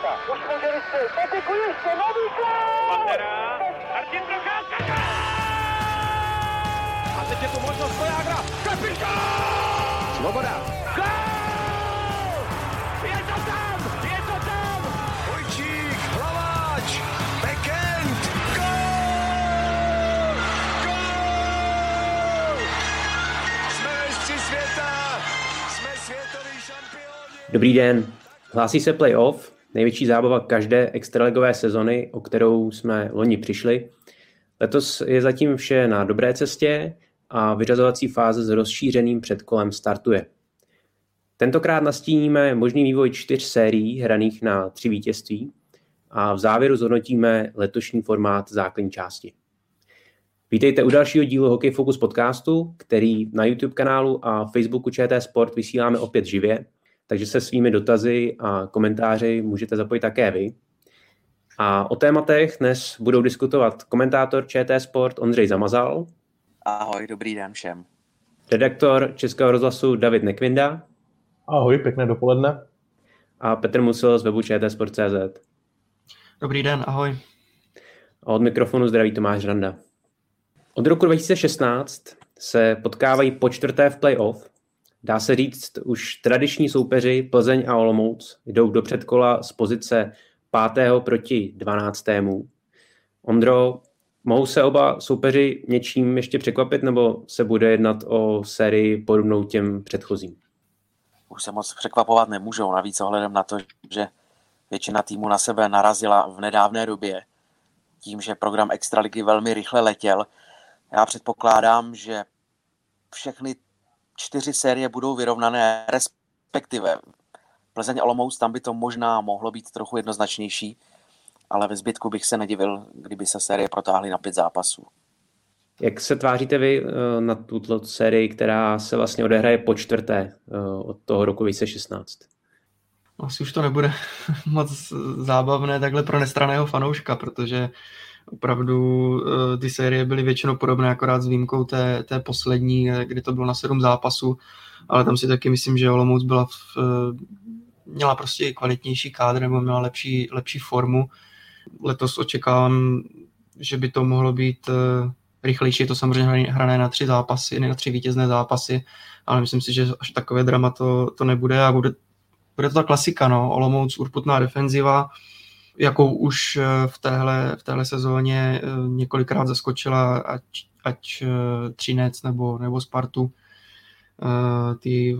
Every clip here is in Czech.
Procházka. Už může vystřelit. Patiku ještě, nový Pantera. Martin Procházka. A teď je tu možnost! Svoboda. Gol! Je to tam! Je to tam! Vojčík, Hlaváč, Bekend, gol! Gol! Jsme mistři světa, jsme světoví šampioni. Dobrý den. Hlásí se playoff, největší zábava každé extraligové sezony, o kterou jsme loni přišli. Letos je zatím vše na dobré cestě a vyřazovací fáze s rozšířeným předkolem startuje. Tentokrát nastíníme možný vývoj čtyř sérií hraných na tři vítězství a v závěru zhodnotíme letošní formát základní části. Vítejte u dalšího dílu Hockey Focus podcastu, který na YouTube kanálu a Facebooku ČT Sport vysíláme opět živě, takže se svými dotazy a komentáři můžete zapojit také vy. A o tématech dnes budou diskutovat komentátor ČT Sport Ondřej Zamazal, Ahoj, dobrý den všem. redaktor Českého rozhlasu David Nekvinda Ahoj, pěkné dopoledne. a Petr Musil z webu čtsport.cz. Dobrý den, ahoj. A od mikrofonu zdraví Tomáš Randa. Od roku 2016 se potkávají po čtvrté v playoff. Dá se říct, už tradiční soupeři Plzeň a Olomouc jdou do předkola z pozice 5. proti 12. Ondro, mohou se oba soupeři něčím ještě překvapit, nebo se bude jednat o sérii podobnou těm předchozím? Už se moc překvapovat nemůžou, navíc ohledem na to, že většina týmu na sebe narazila v nedávné době. Tím, že program Extraligy velmi rychle letěl, já předpokládám, že všechny čtyři série budou vyrovnané, respektive Plzeň a Olomouc, tam by to možná mohlo být trochu jednoznačnější, ale ve zbytku bych se nedivil, kdyby se série protáhly na pět zápasů. Jak se tváříte vy eh, na tuto sérii, která se vlastně odehraje po čtvrté eh, od toho roku 2016? Asi už to nebude moc zábavné takhle pro nestraného fanouška, protože opravdu eh, ty série byly většinou podobné, akorát s výjimkou té, té poslední, eh, kdy to bylo na sedm zápasů, ale tam si taky myslím, že Olomouc byla v, eh, měla prostě kvalitnější kádr nebo měla lepší, lepší formu. Letos očekávám, že by to mohlo být rychlejší, je to samozřejmě hrané na tři zápasy, ne na tři vítězné zápasy, ale myslím si, že až takové drama to, to nebude a bude, bude to ta klasika, no, Olomouc, urputná defenziva, jakou už v téhle, v téhle sezóně několikrát zaskočila, ať, ať Třinec nebo, nebo Spartu. Ty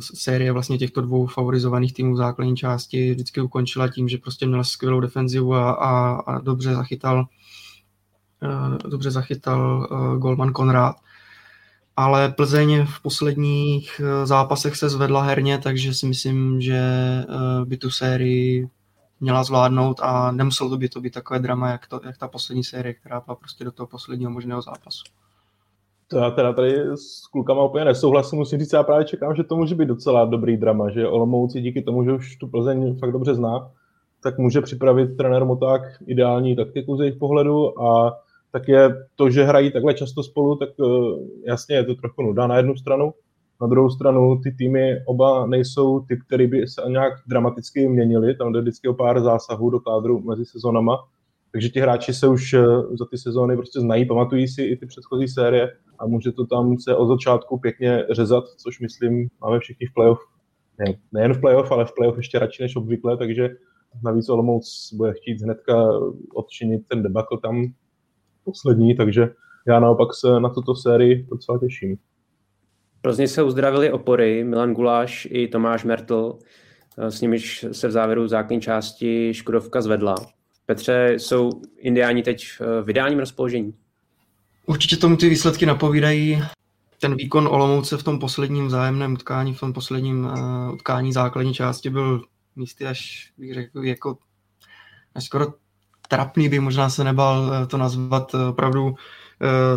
série vlastně těchto dvou favorizovaných týmů v základní části vždycky ukončila tím, že prostě měla skvělou defenzivu a, a, a dobře zachytal dobře zachytal Golman Konrád. Ale Plzeň v posledních zápasech se zvedla herně, takže si myslím, že by tu sérii měla zvládnout a nemuselo to by to být takové drama, jak, to, jak ta poslední série, která byla prostě do toho posledního možného zápasu. To já teda tady s klukama úplně nesouhlasím, musím říct, já právě čekám, že to může být docela dobrý drama, že Olomouc díky tomu, že už tu Plzeň fakt dobře zná, tak může připravit trenér Moták ideální taktiku z jejich pohledu a tak je to, že hrají takhle často spolu, tak jasně je to trochu nuda na jednu stranu. Na druhou stranu ty týmy oba nejsou ty, které by se nějak dramaticky měnily, tam jde vždycky o pár zásahů do kádru mezi sezónama, takže ti hráči se už za ty sezóny prostě znají, pamatují si i ty předchozí série a může to tam se od začátku pěkně řezat, což myslím máme všichni v playoff, ne, nejen v playoff, ale v playoff ještě radši než obvykle, takže navíc Olomouc bude chtít hnedka odčinit ten debakl tam poslední, takže já naopak se na tuto sérii docela těším. Plzně se uzdravili opory Milan Guláš i Tomáš Mertl, s nimiž se v závěru základní části Škodovka zvedla. Petře, jsou indiáni teď v ideálním rozpoložení? Určitě tomu ty výsledky napovídají. Ten výkon Olomouce v tom posledním vzájemném utkání, v tom posledním uh, utkání základní části byl místy až, bych řekl, jako až skoro trapný, bych možná se nebal to nazvat. Opravdu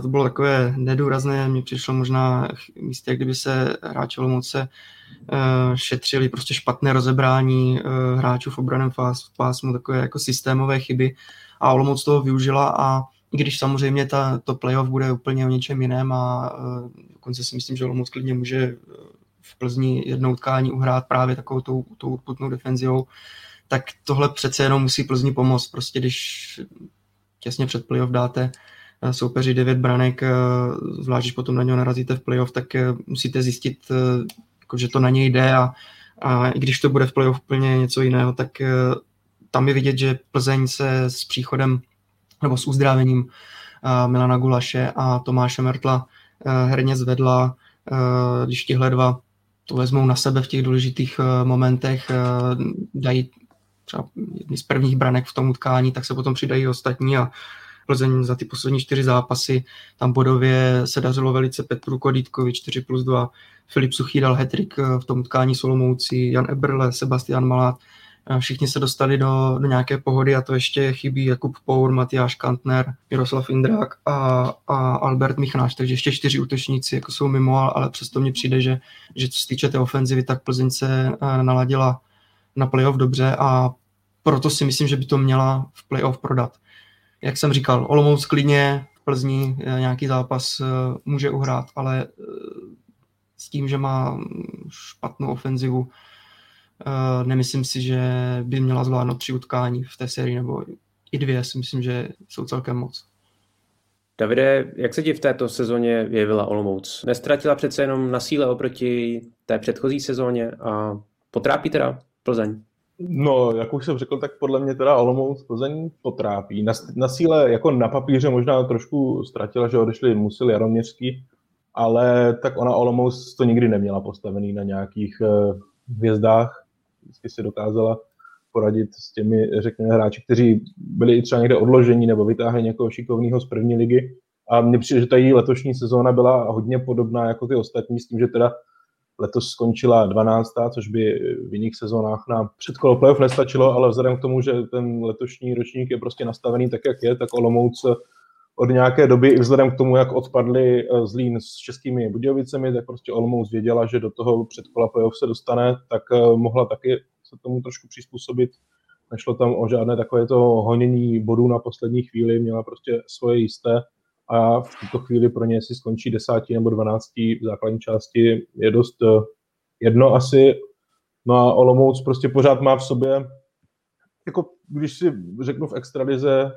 to bylo takové nedůrazné, mně přišlo možná místě, kdyby se hráči Olomouce šetřili prostě špatné rozebrání hráčů v obraném pásmu, takové jako systémové chyby a Olomouc toho využila a i když samozřejmě ta, to playoff bude úplně o něčem jiném a dokonce si myslím, že Olomouc klidně může v Plzni jednou utkání uhrát právě takovou tou, tou urputnou defenzivou, tak tohle přece jenom musí Plzni pomoct. Prostě když těsně před playoff dáte eh, soupeři 9 branek, eh, zvlášť když potom na něho narazíte v playoff, tak eh, musíte zjistit, jako, že to na něj jde a, a i když to bude v playoff úplně něco jiného, tak tam je vidět, že Plzeň se s příchodem nebo s uzdravením Milana Gulaše a Tomáše Mertla herně zvedla, když tihle dva to vezmou na sebe v těch důležitých momentech, dají třeba jedny z prvních branek v tom utkání, tak se potom přidají ostatní a Plzeň za ty poslední čtyři zápasy, tam bodově se dařilo velice Petru Kodítkovi 4 plus 2, Filip Suchý dal hetrik v tom utkání Solomoucí, Jan Eberle, Sebastian Malát, všichni se dostali do, do nějaké pohody a to ještě chybí Jakub Pour, Matyáš Kantner, Miroslav Indrák a, a Albert Michnáš, takže ještě čtyři útočníci jako jsou mimo, ale přesto mně přijde, že, že co se týče té ofenzivy, tak Plzeň se naladila na playoff dobře a proto si myslím, že by to měla v playoff prodat. Jak jsem říkal, Olomouc klidně v Plzni eh, nějaký zápas eh, může uhrát, ale eh, s tím, že má špatnou ofenzivu, nemyslím si, že by měla zvládnout tři utkání v té sérii, nebo i dvě si myslím, že jsou celkem moc. Davide, jak se ti v této sezóně jevila Olomouc? Nestratila přece jenom na síle oproti té předchozí sezóně a potrápí teda Plzeň? No, jak už jsem řekl, tak podle mě teda Olomouc Plzeň potrápí. Na, na síle jako na papíře možná trošku ztratila, že odešli Musil Jaroměřský, ale tak ona Olomouc to nikdy neměla postavený na nějakých uh, hvězdách. Vždycky si dokázala poradit s těmi, řekněme, hráči, kteří byli i třeba někde odložení nebo vytáhli někoho šikovného z první ligy. A mně přijde, že ta její letošní sezóna byla hodně podobná jako ty ostatní, s tím, že teda letos skončila 12. což by v jiných sezónách na předkolo playoff nestačilo, ale vzhledem k tomu, že ten letošní ročník je prostě nastavený tak, jak je, tak Olomouc od nějaké doby, i vzhledem k tomu, jak odpadli eh, Zlín s českými Budějovicemi, tak prostě Olomouc věděla, že do toho předkola playoff se dostane, tak eh, mohla taky se tomu trošku přizpůsobit. Nešlo tam o žádné takové to honění bodů na poslední chvíli, měla prostě svoje jisté a v tuto chvíli pro ně, jestli skončí desátí nebo dvanáctí v základní části, je dost eh, jedno asi. No a Olomouc prostě pořád má v sobě, jako když si řeknu v extralize,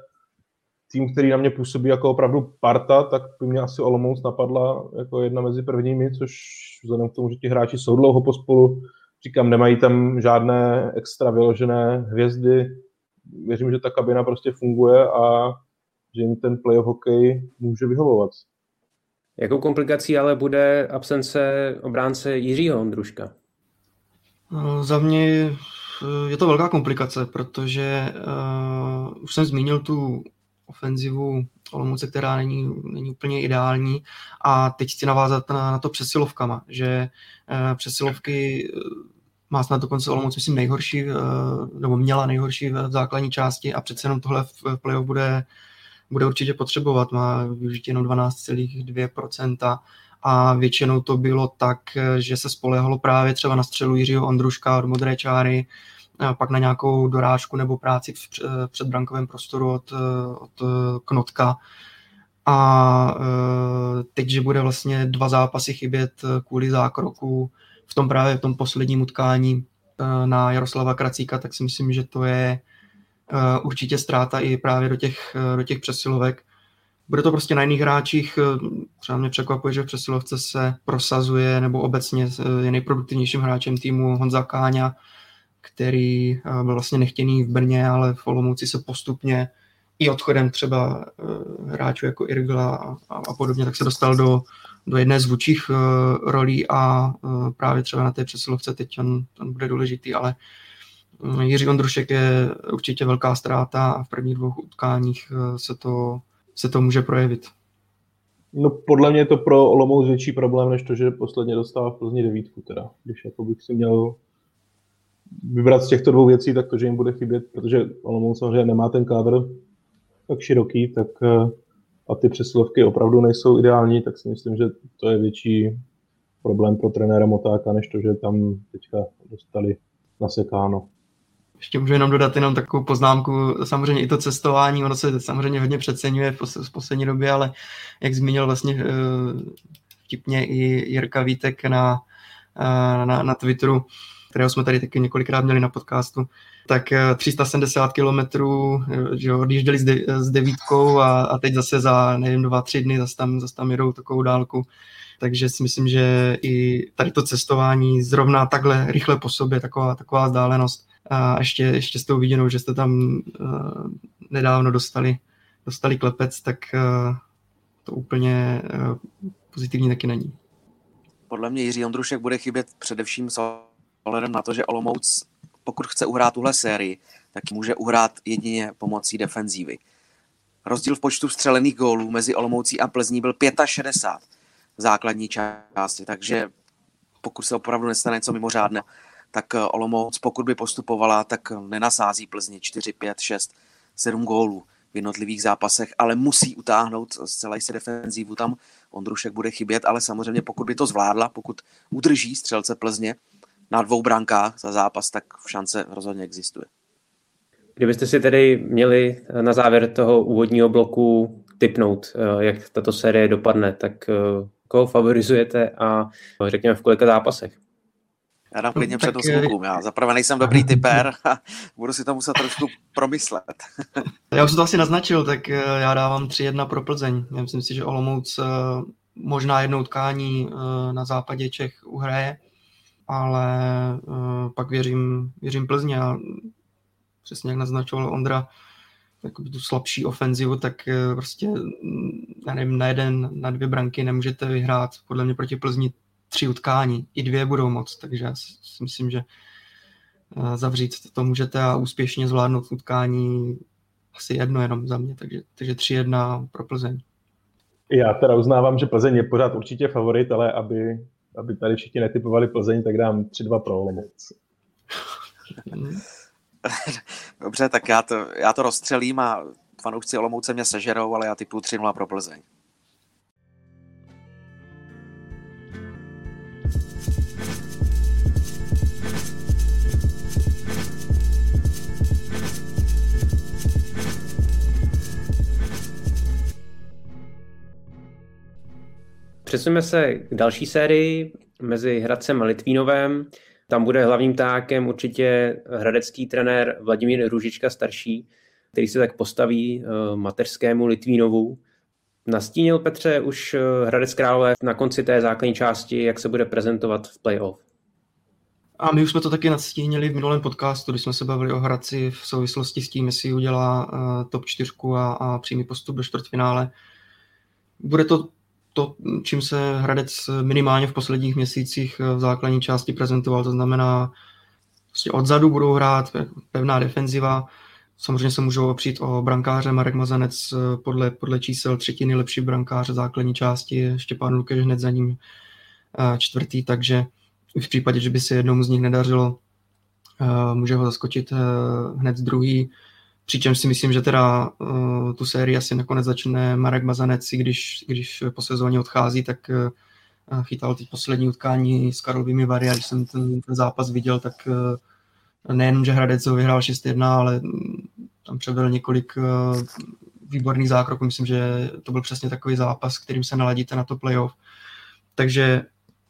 tým, který na mě působí jako opravdu parta, tak by mě asi Olomouc napadla jako jedna mezi prvními, což vzhledem k tomu, že ti hráči jsou dlouho pospolu, říkám, nemají tam žádné extra vyložené hvězdy. Věřím, že ta kabina prostě funguje a že jim ten playoff hokej může vyhovovat. Jakou komplikací ale bude absence obránce Jiřího Ondruška? No, za mě je to velká komplikace, protože uh, už jsem zmínil tu ofenzivu Olomouce, která není, není úplně ideální a teď chci navázat na, na to přesilovkama, že uh, přesilovky má snad dokonce Olomouc, myslím, nejhorší, uh, nebo měla nejhorší v, v základní části a přece jenom tohle v, v playoff bude bude určitě potřebovat. Má využití jenom 12,2% a většinou to bylo tak, že se spolehalo právě třeba na střelu Jiřího Ondruška od modré čáry, pak na nějakou dorážku nebo práci v předbrankovém prostoru od, od Knotka. A e, teď, že bude vlastně dva zápasy chybět kvůli zákroku v tom právě v tom posledním utkání e, na Jaroslava Kracíka, tak si myslím, že to je určitě ztráta i právě do těch, eh, do těch přesilovek. Bude to prostě na jiných hráčích. Eh, třeba mě překvapuje, že v přesilovce se prosazuje nebo obecně je nejproduktivnějším hráčem týmu Honza Káňa, který byl vlastně nechtěný v Brně, ale v Olomouci se postupně i odchodem třeba hráčů jako Irgla a, a podobně, tak se dostal do, do jedné z vůčích rolí a právě třeba na té přesilovce teď on, on bude důležitý, ale Jiří Ondrušek je určitě velká ztráta a v prvních dvou utkáních eh, se to, se to může projevit. No podle mě je to pro Olomouc větší problém, než to, že posledně dostává v Plzni devítku teda. Když jako bych si měl vybrat z těchto dvou věcí, tak to, že jim bude chybět, protože Olomouc samozřejmě nemá ten kádr tak široký, tak eh, a ty přesilovky opravdu nejsou ideální, tak si myslím, že to je větší problém pro trenéra Motáka, než to, že tam teďka dostali nasekáno. Ještě můžu jenom dodat jenom takovou poznámku, samozřejmě i to cestování, ono se samozřejmě hodně přeceňuje v, pos- v poslední době, ale jak zmínil vlastně uh, vtipně i Jirka Vítek na, uh, na, na Twitteru, kterého jsme tady taky několikrát měli na podcastu, tak 370 kilometrů, že odjížděli s, de, s devítkou a, a teď zase za, nevím, dva, tři dny zase tam, zase tam jedou takovou dálku. Takže si myslím, že i tady to cestování zrovna takhle rychle po sobě, taková, taková vzdálenost, a ještě, ještě s tou viděnou, že jste tam uh, nedávno dostali, dostali klepec, tak uh, to úplně uh, pozitivní taky není. Podle mě Jiří Ondrušek bude chybět především s na to, že Olomouc, pokud chce uhrát tuhle sérii, tak může uhrát jedině pomocí defenzívy. Rozdíl v počtu střelených gólů mezi Olomoucí a Plzní byl 65 v základní části, takže pokud se opravdu nestane něco mimořádného, tak eh, Olomouc, pokud by postupovala, tak nenasází Plzni 4, 5, 6, 7 gólů v jednotlivých zápasech, ale musí utáhnout zcela jistě defenzívu. Tam Ondrušek bude chybět, ale samozřejmě pokud by to zvládla, pokud udrží střelce Plzně na dvou brankách za zápas, tak šance rozhodně existuje. Kdybyste si tedy měli na závěr toho úvodního bloku typnout, eh, jak tato série dopadne, tak eh, koho favorizujete a řekněme v kolika zápasech? Já dám klidně no, před klukům. Já zaprvé nejsem dobrý typer a budu si to muset trošku promyslet. já už jsem to asi naznačil, tak eh, já dávám 3-1 pro Plzeň. Já myslím si, že Olomouc eh, možná jednou tkání eh, na západě Čech uhraje, ale pak věřím, věřím Plzně a přesně jak naznačoval Ondra, takový tu slabší ofenzivu, tak prostě já nevím, na jeden, na dvě branky nemůžete vyhrát podle mě proti Plzni tři utkání, i dvě budou moc, takže já si myslím, že eh, zavřít to můžete a úspěšně zvládnout utkání asi jedno jenom za mě, takže, takže 3-1 pro Plzeň. Já teda uznávám, že Plzeň je pořád určitě favorit, ale aby, aby tady všichni netypovali Plzeň, tak dám 3-2 pro Olomouc. Dobře, tak já to, já to rozstřelím a fanoušci Olomouce mě sežerou, ale já typu 3-0 pro Plzeň. Přesuneme se k další sérii mezi Hradcem a Litvínovem. Tam bude hlavním tákem určitě hradecký trenér Vladimír Růžička starší, který se tak postaví eh, mateřskému Litvínovu. Nastínil Petře už eh, Hradec Králové na konci té základní části, jak se bude prezentovat v playoff. A my už jsme to taky nastínili v minulém podcastu, když jsme se bavili o Hradci v souvislosti s tím, jestli udělá uh, top 4 a, a přímý postup do čtvrtfinále. Bude to to, čím se Hradec minimálně v posledních měsících v základní části prezentoval, to znamená, prostě odzadu budou hrát pevná defenziva, samozřejmě se můžou opřít o brankáře, Marek Mazanec podle, podle čísel třetí nejlepší brankář základní části, Štěpán Lukeš hned za ním eh, čtvrtý, takže v případě, že by se jednomu z nich nedařilo, eh, může ho zaskočit eh, hned druhý. Přičemž si myslím, že teda uh, tu sérii asi nakonec začne Marek Mazanec, když, když po sezóně odchází, tak uh, chytal ty poslední utkání s Karlovými Vary a když jsem ten, ten zápas viděl, tak uh, nejen, že Hradec ho vyhrál 6-1, ale tam převedl několik uh, výborných zákroků. Myslím, že to byl přesně takový zápas, kterým se naladíte na to playoff. Takže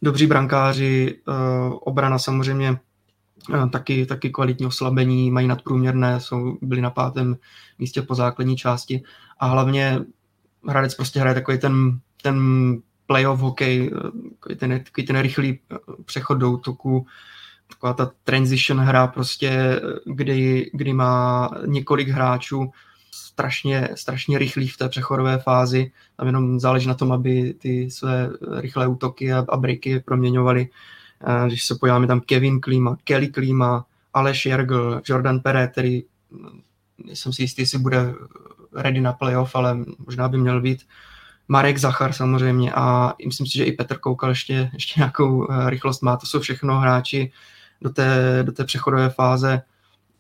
dobří brankáři, uh, obrana samozřejmě taky, taky kvalitní oslabení, mají nadprůměrné, jsou, byli na pátém místě po základní části. A hlavně Hradec prostě hraje takový ten, ten playoff hokej, takový ten, takový ten rychlý přechod do útoku, taková ta transition hra prostě, kdy, kdy má několik hráčů strašně, strašně rychlý v té přechodové fázi. Tam jenom záleží na tom, aby ty své rychlé útoky a, a breaky proměňovali když se podíváme tam Kevin Klima, Kelly Klima, Aleš Jergl, Jordan Pere, který jsem si jistý, jestli bude ready na playoff, ale možná by měl být. Marek Zachar samozřejmě a myslím si, že i Petr Koukal ještě, ještě nějakou eh, rychlost má. To jsou všechno hráči do té, do té přechodové fáze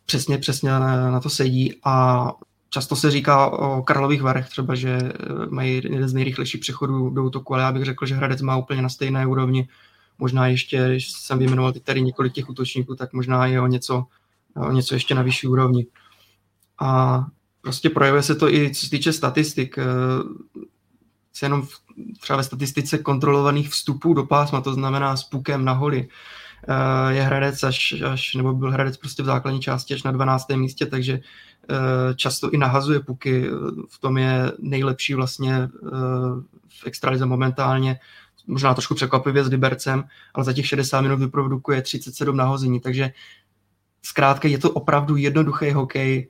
přesně, přesně na, na to sedí a často se říká o Karlových Varech třeba, že eh, mají jeden z nejrychlejších přechodů do útoku, ale já bych řekl, že Hradec má úplně na stejné úrovni možná ještě, když jsem vyjmenoval tady několik těch útočníků, tak možná je o něco, o něco ještě na vyšší úrovni. A prostě projevuje se to i co se týče statistik. Eh, se jenom v, třeba ve statistice kontrolovaných vstupů do pásma, to znamená s pukem na holi. eh, je Hradec až, až, nebo byl Hradec prostě v základní části až na 12. místě, takže eh, často i nahazuje puky, v tom je nejlepší vlastně v extralize momentálně, možná trošku překvapivě s Libercem, ale za těch 60 minut vyprodukuje 37 nahození, takže zkrátka je to opravdu jednoduchý hokej,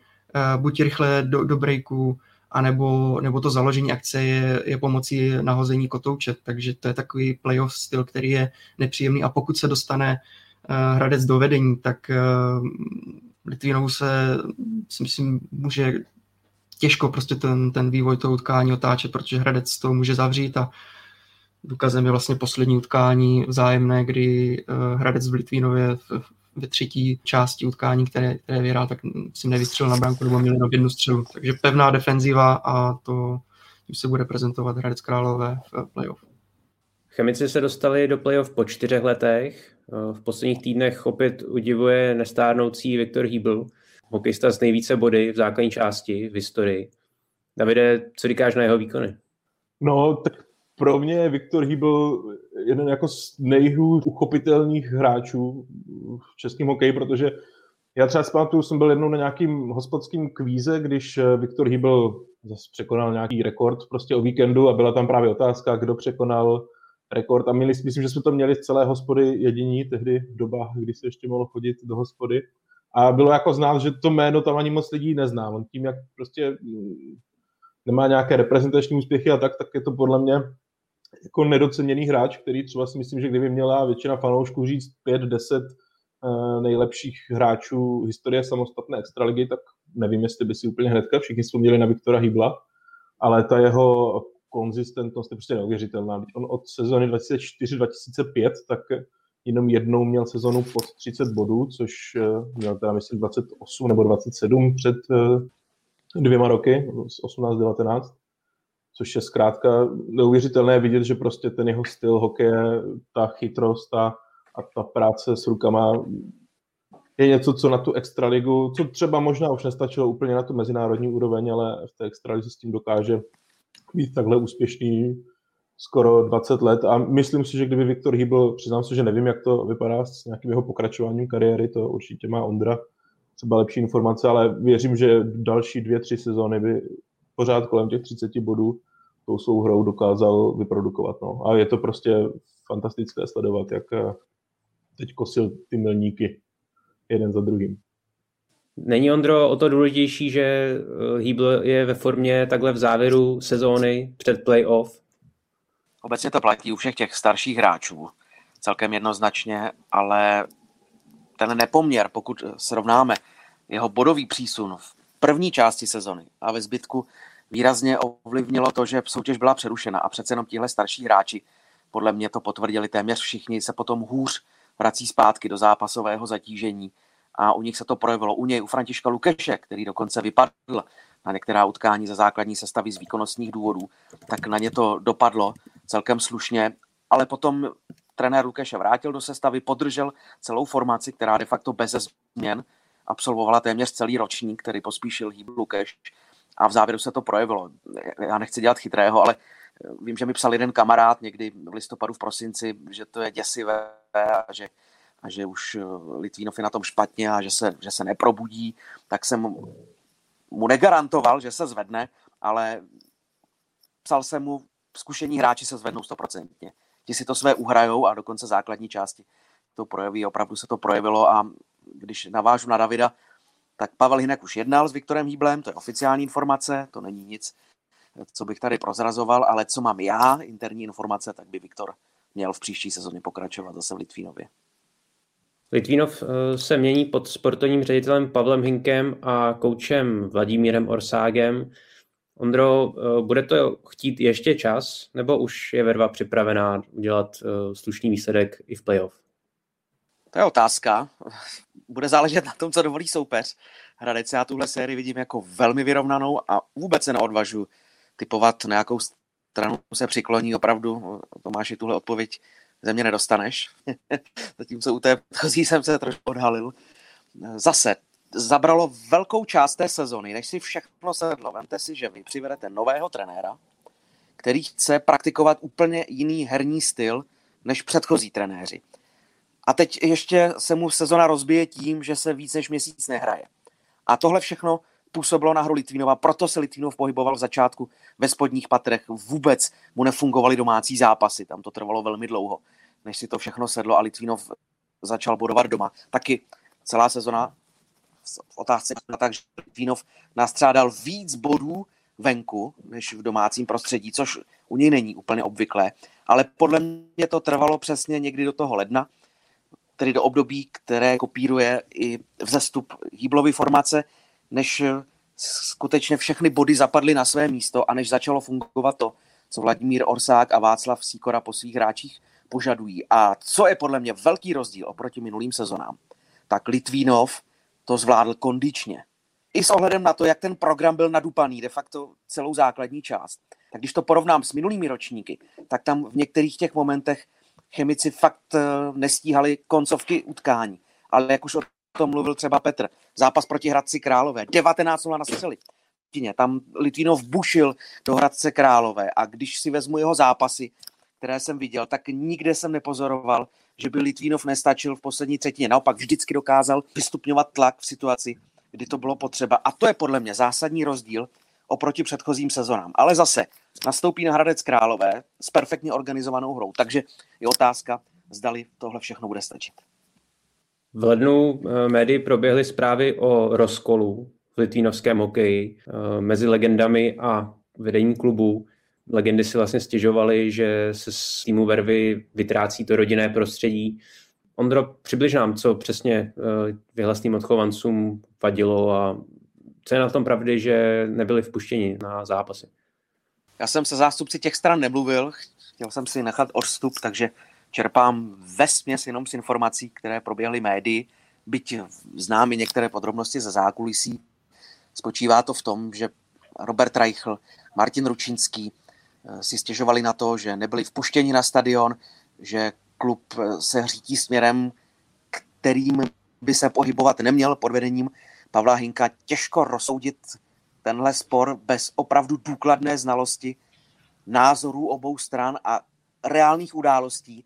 buď rychle do, do breaku, anebo, nebo to založení akce je, je pomocí nahození kotouče, takže to je takový playoff styl, který je nepříjemný. A pokud se dostane uh, Hradec do vedení, tak uh, Litvínovu se, si myslím, může těžko prostě ten, ten vývoj toho utkání otáčet, protože Hradec to může zavřít a důkazem je vlastně poslední utkání vzájemné, kdy uh, Hradec v Litvínově ve třetí části utkání, které, které vyhrál, tak si nevystřelil na branku nebo měl jenom jednu střelu. Takže pevná defenziva a to už se bude prezentovat Hradec Králové v playoff. Chemici se dostali do playoff po čtyřech letech. V posledních týdnech opět udivuje nestárnoucí Viktor Hýbl, hokejista z nejvíce body v základní části v historii. Davide, co říkáš na jeho výkony? No, tak pro mě je Viktor Hýbl jeden jako z nejhůř uchopitelných hráčů v českém hokeji, protože já třeba zpamatuju, jsem byl jednou na nějakým hospodským kvíze, když eh, Viktor Hýbl zase překonal nějaký rekord prostě o víkendu a byla tam právě otázka, kdo překonal rekord a měli, myslím, že jsme to měli z celé hospody jediní, tehdy doba, kdy se ještě mohlo chodit do hospody. A bylo jako znát, že to jméno tam ani moc lidí nezná. On tím, jak prostě mm, nemá nějaké reprezentační úspěchy a tak, tak je to podle mě jako nedoceněný hráč, který třeba si myslím, že kdyby měla většina fanoušků říct 5-10 eh, nejlepších hráčů historie samostatné extraligy, tak nevím, jestli by si úplně hnedka všichni vzpomněli na Viktora Hybla, ale ta jeho konzistentnost je prostě neuvěřitelná. On od sezóny 2004-2005 tak jenom jednou měl sezonu pod 30 bodů, což eh, měl teda myslím 28 nebo 27 před eh, dvěma roky, 18-19 což je zkrátka neuvěřitelné vidět, že prostě ten jeho styl hokeje, ta chytrost a, a ta práce s rukama je něco, co na tu extraligu, co třeba možná už nestačilo úplně na tu mezinárodní úroveň, ale v té extralize s tím dokáže být takhle úspěšný skoro 20 let. A myslím si, že kdyby Viktor Hýbl, přiznám se, že nevím, jak to vypadá s nějakým jeho pokračováním kariéry, to určitě má Ondra třeba lepší informace, ale věřím, že další dvě, tři sezóny by pořád kolem těch 30 bodů tou svou hrou dokázal vyprodukovat. No. A je to prostě fantastické sledovat, jak eh, teď kosil ty milníky jeden za druhým. Není Ondro o to důležitější, že eh, Hýbl je ve formě takhle v závěru sezóny před playoff? Obecně to platí u všech těch starších hráčů, celkem jednoznačně, ale ten nepoměr, pokud srovnáme jeho bodový přísun v první části sezony. A ve zbytku výrazně ovlivnilo to, že soutěž byla přerušena. A přece jenom tihle starší hráči, podle mě to potvrdili téměř všichni, se potom hůř vrací zpátky do zápasového zatížení. A u nich se to projevilo. U něj, u Františka Lukeše, který dokonce vypadl na některá utkání za základní sestavy z výkonnostních důvodů, tak na ně to dopadlo celkem slušně, ale potom trenér Lukeše vrátil do sestavy, podržel celou formaci, která de facto bez změn absolvovala téměř celý ročník, který pospíšil hýb Lukeš a v závěru se to projevilo. Já nechci dělat chytrého, ale vím, že mi psal jeden kamarád někdy v listopadu, v prosinci, že to je děsivé a že, a že už eh, Litvínov je na tom špatně a že se, že se neprobudí, tak jsem mu negarantoval, že se zvedne, ale psal jsem mu, zkušení hráči se zvednou stoprocentně. Ti si to své uhrajou a dokonce základní části to projeví, opravdu se to projevilo a když navážu na Davida, tak Pavel Hinek už jednal s Viktorem Hýblem, to je oficiální informace, to není nic, co bych tady prozrazoval, ale co mám já, interní informace, tak by Viktor měl v příští sezóně pokračovat zase v Litvínově. Litvínov eh, se mění pod sportovním ředitelem Pavlem Hinkem a koučem Vladimírem Orságem. Ondro, eh, bude to chtít ještě čas, nebo už je Verva připravená udělat eh, slušný výsledek i v playoff? To je otázka. Bude záležet na tom, co dovolí soupeř. Hradec já tuhle sérii vidím jako velmi vyrovnanou a vůbec se neodvažu typovat, na jakou stranu se přikloní opravdu. Tomáši, tuhle odpověď ze mě nedostaneš. Zatímco u té předchozí jsem se trošku odhalil. Zase, zabralo velkou část té sezony, než si všechno sedlo. Vemte si, že vy přivedete nového trenéra, který chce praktikovat úplně jiný herní styl než předchozí trenéři A teď ještě se mu sezona rozbije tím, že se víc než měsíc nehraje. A tohle všechno působilo na hru Litvínova, proto se Litvínov pohyboval v začátku ve spodních patrech. Vůbec mu nefungovaly domácí zápasy, tam to trvalo velmi dlouho, než si to všechno sedlo a Litvínov začal bodovat doma. Taky celá sezona v otázce tak, že Litvínov nastřádal víc bodů venku, než v domácím prostředí, což u něj není úplně obvyklé. Ale podle mě to trvalo přesně někdy do toho ledna, tedy do období, které kopíruje i vzestup hýblovy formace, než skutečně všechny body zapadly na své místo a než začalo fungovat to, co Vladimír Orsák a Václav Síkora po svých hráčích požadují. A co je podle mě velký rozdíl oproti minulým sezonám, tak Litvínov to zvládl kondičně. I s ohledem na to, jak ten program byl nadupaný de facto celou základní část. Tak když to porovnám s minulými ročníky, tak tam v některých těch momentech chemici fakt eh, nestíhali koncovky utkání. Ale jak už o tom mluvil třeba Petr, zápas proti Hradci Králové, 19-0 na střely. Tam Litvinov bušil do Hradce Králové a když si vezmu jeho zápasy, které jsem viděl, tak nikde jsem nepozoroval, že by Litvínov nestačil v poslední třetině. Naopak vždycky dokázal vystupňovat tlak v situaci, kdy to bylo potřeba. A to je podle mě zásadní rozdíl oproti předchozím sezonám. Ale zase nastoupí na Hradec Králové s perfektně organizovanou hrou. Takže je otázka, zdali tohle všechno bude stačit. V lednu eh, médii proběhly zprávy o rozkolu v litvínovském hokeji eh, mezi legendami a vedením klubu. Legendy si vlastně stěžovaly, že se z týmu Vervy vytrácí to rodinné prostředí. Ondro, přibliž nám, co přesně eh, vyhlasným odchovancům vadilo a co je na tom pravdy, že nebyli vpuštěni na zápasy. Já jsem se zástupci těch stran nemluvil, chtěl jsem si nechat odstup, takže čerpám ve směs jenom z informací, které proběhly médii, byť znám i některé podrobnosti ze zákulisí. Spočívá to v tom, že Robert Reichl, Martin Ručinský eh, si stěžovali na to, že nebyli vpuštěni na stadion, že klub eh, se hřítí směrem, kterým by se pohybovat neměl pod vedením Pavla Hinka. Těžko rozsoudit tenhle spor bez opravdu důkladné znalosti názorů obou stran a reálných událostí,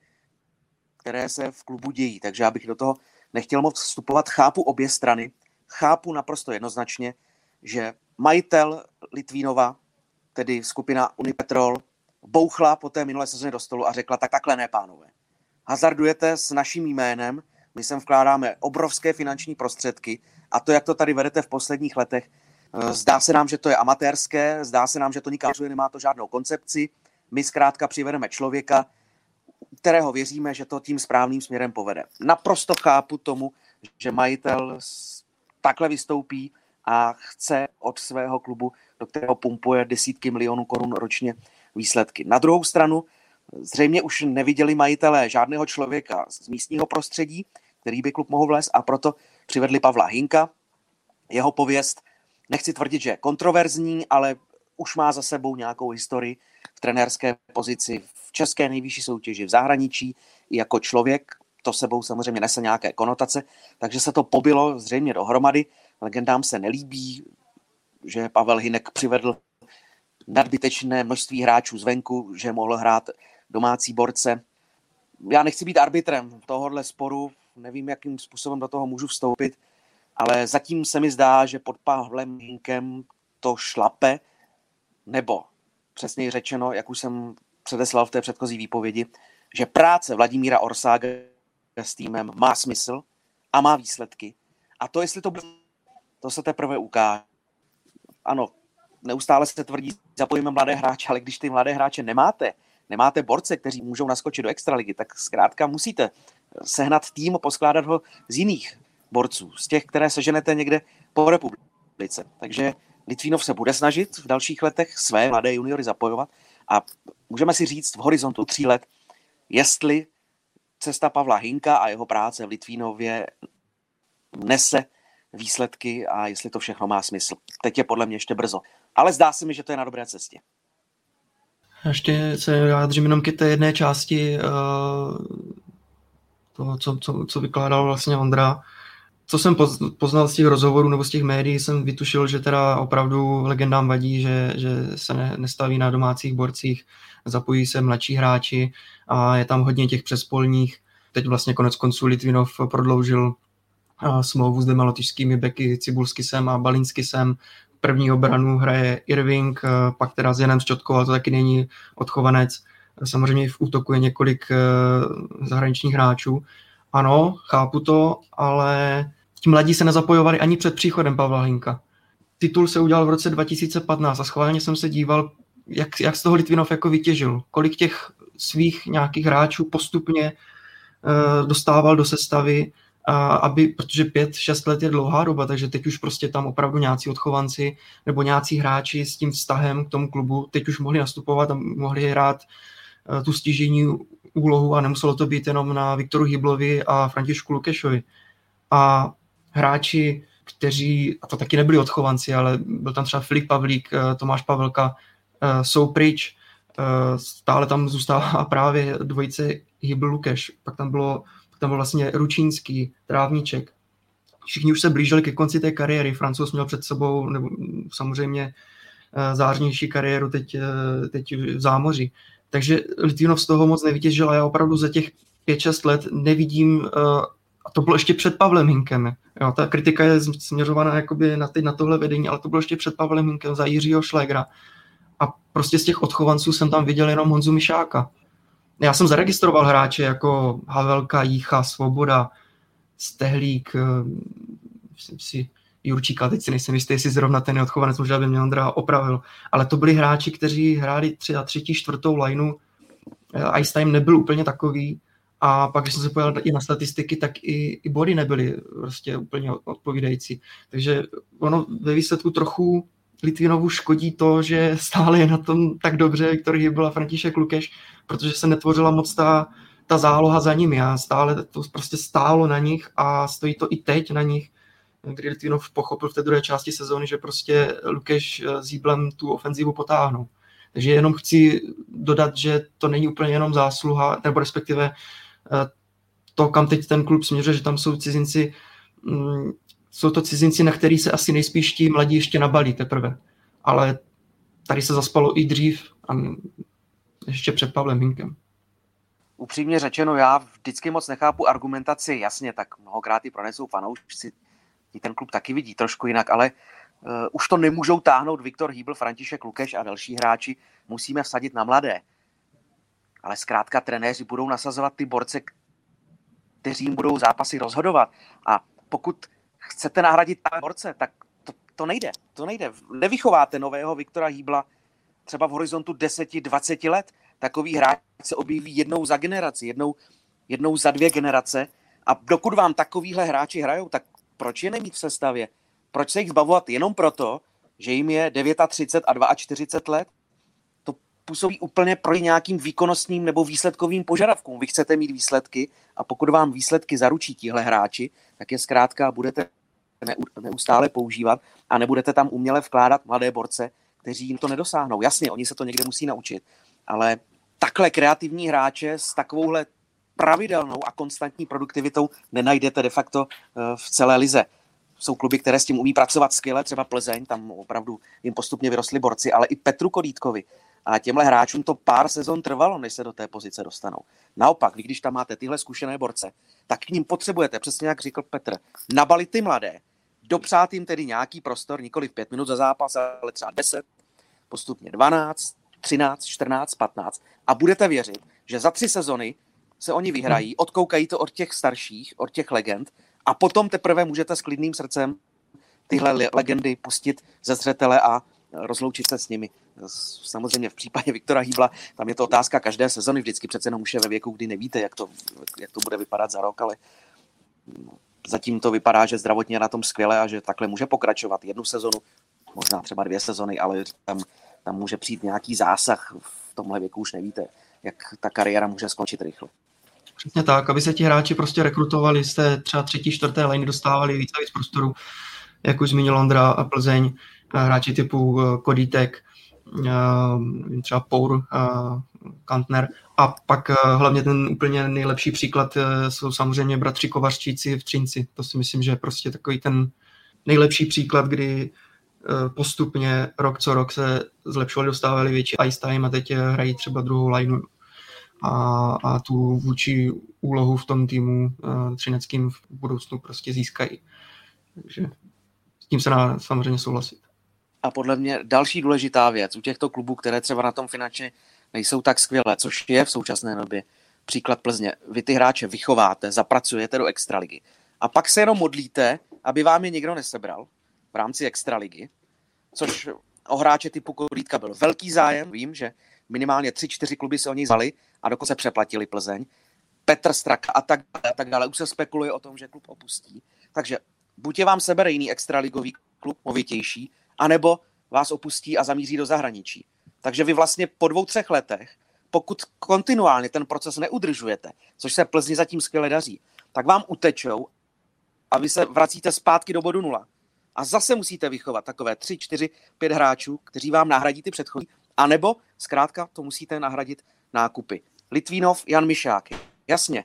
které se v klubu dějí. Takže já bych do toho nechtěl moc vstupovat. Chápu obě strany, chápu naprosto jednoznačně, že majitel Litvínova, tedy skupina Unipetrol, bouchla po té minulé sezóně do stolu a řekla, tak takhle ne, pánové. Hazardujete s naším jménem, my sem vkládáme obrovské finanční prostředky a to, jak to tady vedete v posledních letech, eh, zdá se nám, že to je amatérské, zdá se nám, že to nikam nemá to žádnou koncepci. My zkrátka přivedeme člověka, kterého věříme, že to tím správným směrem povede. Naprosto chápu tomu, že majitel takhle vystoupí a chce od svého klubu, do kterého pumpuje desítky milionů korun ročně výsledky. Na druhou stranu, zřejmě už neviděli majitelé žádného člověka z místního prostředí, který by klub mohl vlézt a proto přivedli Pavla Hinka. Jeho pověst, nechci tvrdit, že je kontroverzní, ale už má za sebou nějakou historii v trenérské pozici v české nejvyšší soutěži v zahraničí i jako člověk. To sebou samozřejmě nese nějaké konotace, takže se to pobilo zřejmě dohromady. Legendám se nelíbí, že Pavel Hinek přivedl nadbytečné množství hráčů zvenku, že mohl hrát domácí borce. Já nechci být arbitrem tohohle sporu, nevím, jakým způsobem do toho můžu vstoupit, ale zatím se mi zdá, že pod Pavlem Hinkem to šlape, nebo přesněji řečeno, jak už jsem předeslal v té předchozí výpovědi, že práce Vladimíra Orsága s týmem má smysl a má výsledky. A to, jestli to bude, to se teprve ukáže. Ano, neustále se tvrdí, zapojíme mladé hráče, ale když ty mladé hráče nemáte, nemáte borce, kteří můžou naskočit do extraligy, tak zkrátka musíte sehnat tým a poskládat ho z jiných borců, z těch, které seženete někde po republice. Takže Litvínov se bude snažit v dalších letech své mladé juniory zapojovat a můžeme si říct v horizontu tří let, jestli cesta Pavla Hinka a jeho práce v Litvínově nese výsledky a jestli to všechno má smysl. Teď je podle mě ještě brzo. Ale zdá se mi, že to je na dobré cestě. Ještě se vyjádřím jenom k té jedné části uh, toho, co, co, co vykládal vlastně Ondra co jsem poznal z těch rozhovorů nebo z těch médií, jsem vytušil, že teda opravdu legendám vadí, že, že se ne, nestaví na domácích borcích, zapojí se mladší hráči a je tam hodně těch přespolních, teď vlastně konec konců Litvinov prodloužil smlouvu s dvěma lotyšskými beky Cibulskisem a Balinskisem. První obranu hraje Irving, pak teda s Janem Ščotkou, ale to taky není odchovanec. Samozřejmě v útoku je několik zahraničních hráčů. Ano, chápu to, ale ti mladí se nezapojovali ani před příchodem Pavla Hlinka. Titul se udělal v roce 2015 a schválně jsem se díval, jak, jak z toho Litvinov jako vytěžil. Kolik těch svých nějakých hráčů postupně uh, dostával do sestavy, a aby, protože 5-6 let je dlouhá doba, takže teď už prostě tam opravdu nějací odchovanci nebo nějací hráči s tím vztahem k tomu klubu teď už mohli nastupovat a mohli hrát uh, tu stížení úlohu a nemuselo to být jenom na Viktoru Hyblovi a Františku Lukešovi. A hráči, kteří, a to taky nebyli odchovanci, ale byl tam třeba Filip Pavlík, eh, Tomáš Pavelka, eh, jsou pryč, eh, stále tam zůstává právě dvojice Hybl Lukeš, pak tam bylo tam byl vlastně Ručínský, Trávníček. Všichni už se blížili ke konci té kariéry. Francouz měl před sebou nebo samozřejmě zářnější kariéru teď, teď v zámoří. Takže Litvinov z toho moc nevytěžil a já opravdu za těch 5-6 let nevidím, uh, a to bylo ještě před Pavlem Hinkem. Jo, ta kritika je směřovaná jakoby na, teď na tohle vedení, ale to bylo ještě před Pavlem Hinkem za Jiřího Šlegra. A prostě z těch odchovanců jsem tam viděl jenom Honzu Mišáka. Já jsem zaregistroval hráče jako Havelka, Jícha, Svoboda, Stehlík, eh, myslím si, Jurčíka, teď si nejsem jistý, jestli zrovna ten odchovanec, možná by mě Ondra opravil, ale to byli hráči, kteří hráli tři a třetí, čtvrtou lineu, eh, ice time nebyl úplně takový. A pak, když jsem se pojel i na statistiky, tak i, i body nebyly prostě úplně odpovídající. Takže ono ve výsledku trochu Litvinovu škodí to, že stále je na tom tak dobře Viktor Hybl a František Lukeš, protože se netvořila moc ta, ta záloha za nimi a stále to prostě stálo na nich a stojí to i teď na nich kdy Litvinov pochopil v té druhé části sezóny, že prostě Lukeš eh, s Jíblem tu ofenzivu potáhnou. Takže jenom chci dodat, že to není úplně jenom zásluha, nebo respektive eh, to, kam teď ten klub směřuje, že tam jsou cizinci, mm, jsou to cizinci, na který se asi nejspíš ti mladí ještě nabalí teprve. Ale tady se zaspalo i dřív a ještě před Pavlem Hinkem. Upřímně řečeno, já vždycky moc nechápu argumentaci, jasně, tak mnohokrát i pronesou fanoušci ten klub taky vidí trošku jinak, ale uh, už to nemůžou táhnout Viktor Hýbl, František Lukeš a další hráči. Musíme vsadit na mladé. Ale zkrátka trenéři budou nasazovat ty borce, kteří jim budou zápasy rozhodovat. A pokud chcete nahradit borce, tak to, to nejde. To nejde. Nevychováte nového Viktora Hýbla třeba v horizontu 10-20 let. Takový hráč se objeví jednou za generaci, jednou, jednou za dvě generace. A dokud vám takovýhle hráči hrajou, tak proč je nemít v sestavě? Proč se jich zbavovat jenom proto, že jim je 39 a 42 let? To působí úplně pro nějakým výkonnostním nebo výsledkovým požadavkům. Vy chcete mít výsledky a pokud vám výsledky zaručí tihle hráči, tak je zkrátka budete neustále používat a nebudete tam uměle vkládat mladé borce, kteří jim to nedosáhnou. Jasně, oni se to někde musí naučit, ale takhle kreativní hráče s takovouhle pravidelnou a konstantní produktivitou nenajdete de facto eh, v celé lize. Jsou kluby, které s tím umí pracovat skvěle, třeba Plzeň, tam opravdu jim postupně vyrostli borci, ale i Petru Kodítkovi. A těmhle hráčům to pár sezon trvalo, než se do té pozice dostanou. Naopak, vy když tam máte tyhle zkušené borce, tak k ním potřebujete, přesně jak řekl Petr, nabalit ty mladé, dopřát jim tedy nějaký prostor, nikoli v pět minut za zápas, ale třeba 10, postupně 12, 13, 14, 15 a budete věřit, že za tři sezony se oni vyhrají, odkoukají to od těch starších, od těch legend a potom teprve můžete s klidným srdcem tyhle legendy pustit ze zřetele a rozloučit se s nimi. Samozřejmě v případě Viktora Hýbla, tam je to otázka každé sezony, vždycky přece jenom už je ve věku, kdy nevíte, jak to, jak to bude vypadat za rok, ale zatím to vypadá, že zdravotně je na tom skvěle a že takhle může pokračovat jednu sezonu, možná třeba dvě sezony, ale tam, tam může přijít nějaký zásah, v tomhle věku už nevíte, jak ta kariéra může skončit rychle. Přesně tak, aby se ti hráči prostě rekrutovali té třeba třetí, čtvrté liny, dostávali víc a víc prostoru, jak už zmínil Ondra a Plzeň, hráči typu eh, Kodítek, eh, třeba Pour, eh, Kantner a pak hlavně ten úplně nejlepší příklad jsou samozřejmě bratři Kovařčíci v Třinci. To si myslím, že je prostě takový ten nejlepší příklad, kdy postupně rok co rok se zlepšovali, dostávali větší ice time a teď hrají třeba druhou lineu a, a tu vůči úlohu v tom týmu uh, třineckým v budoucnu prostě získají. Takže s tím se dá samozřejmě souhlasit. A podle mě další důležitá věc u těchto klubů, které třeba na tom finančně nejsou tak skvělé, což je v současné době příklad Plzně. Vy ty hráče vychováte, zapracujete do extraligy a pak se jenom modlíte, aby vám je někdo nesebral v rámci extraligy, což o hráče typu Korýtka byl velký zájem. Vím, že minimálně tři, čtyři kluby se o něj zvali a dokonce přeplatili Plzeň. Petr Straka a tak, a tak dále. Už se spekuluje o tom, že klub opustí. Takže buď je vám sebere jiný extraligový klub, movitější, anebo vás opustí a zamíří do zahraničí. Takže vy vlastně po dvou, třech letech, pokud kontinuálně ten proces neudržujete, což se Plzni zatím skvěle daří, tak vám utečou a vy se vracíte zpátky do bodu nula. A zase musíte vychovat takové tři, čtyři, pět hráčů, kteří vám nahradí ty předchozí, anebo zkrátka to musíte nahradit nákupy. Litvínov, Jan Mišák. Jasně.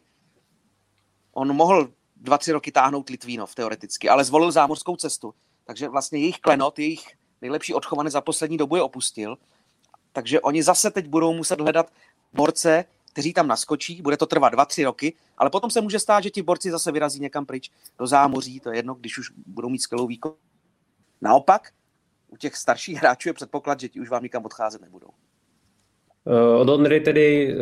On mohl dva, tři roky táhnout Litvínov teoreticky, ale zvolil zámořskou cestu. Takže vlastně jejich klenot, jejich nejlepší odchovaný za poslední dobu je opustil. Takže oni zase teď budou muset hledat borce, kteří tam naskočí, bude to trvat dva, tři roky, ale potom se může stát, že ti borci zase vyrazí někam pryč do zámoří, to je jedno, když už budou mít skvělou výkon. Naopak, u těch starších hráčů je předpoklad, že ti už vám nikam odcházet nebudou. Eh, od Ondry tedy uh,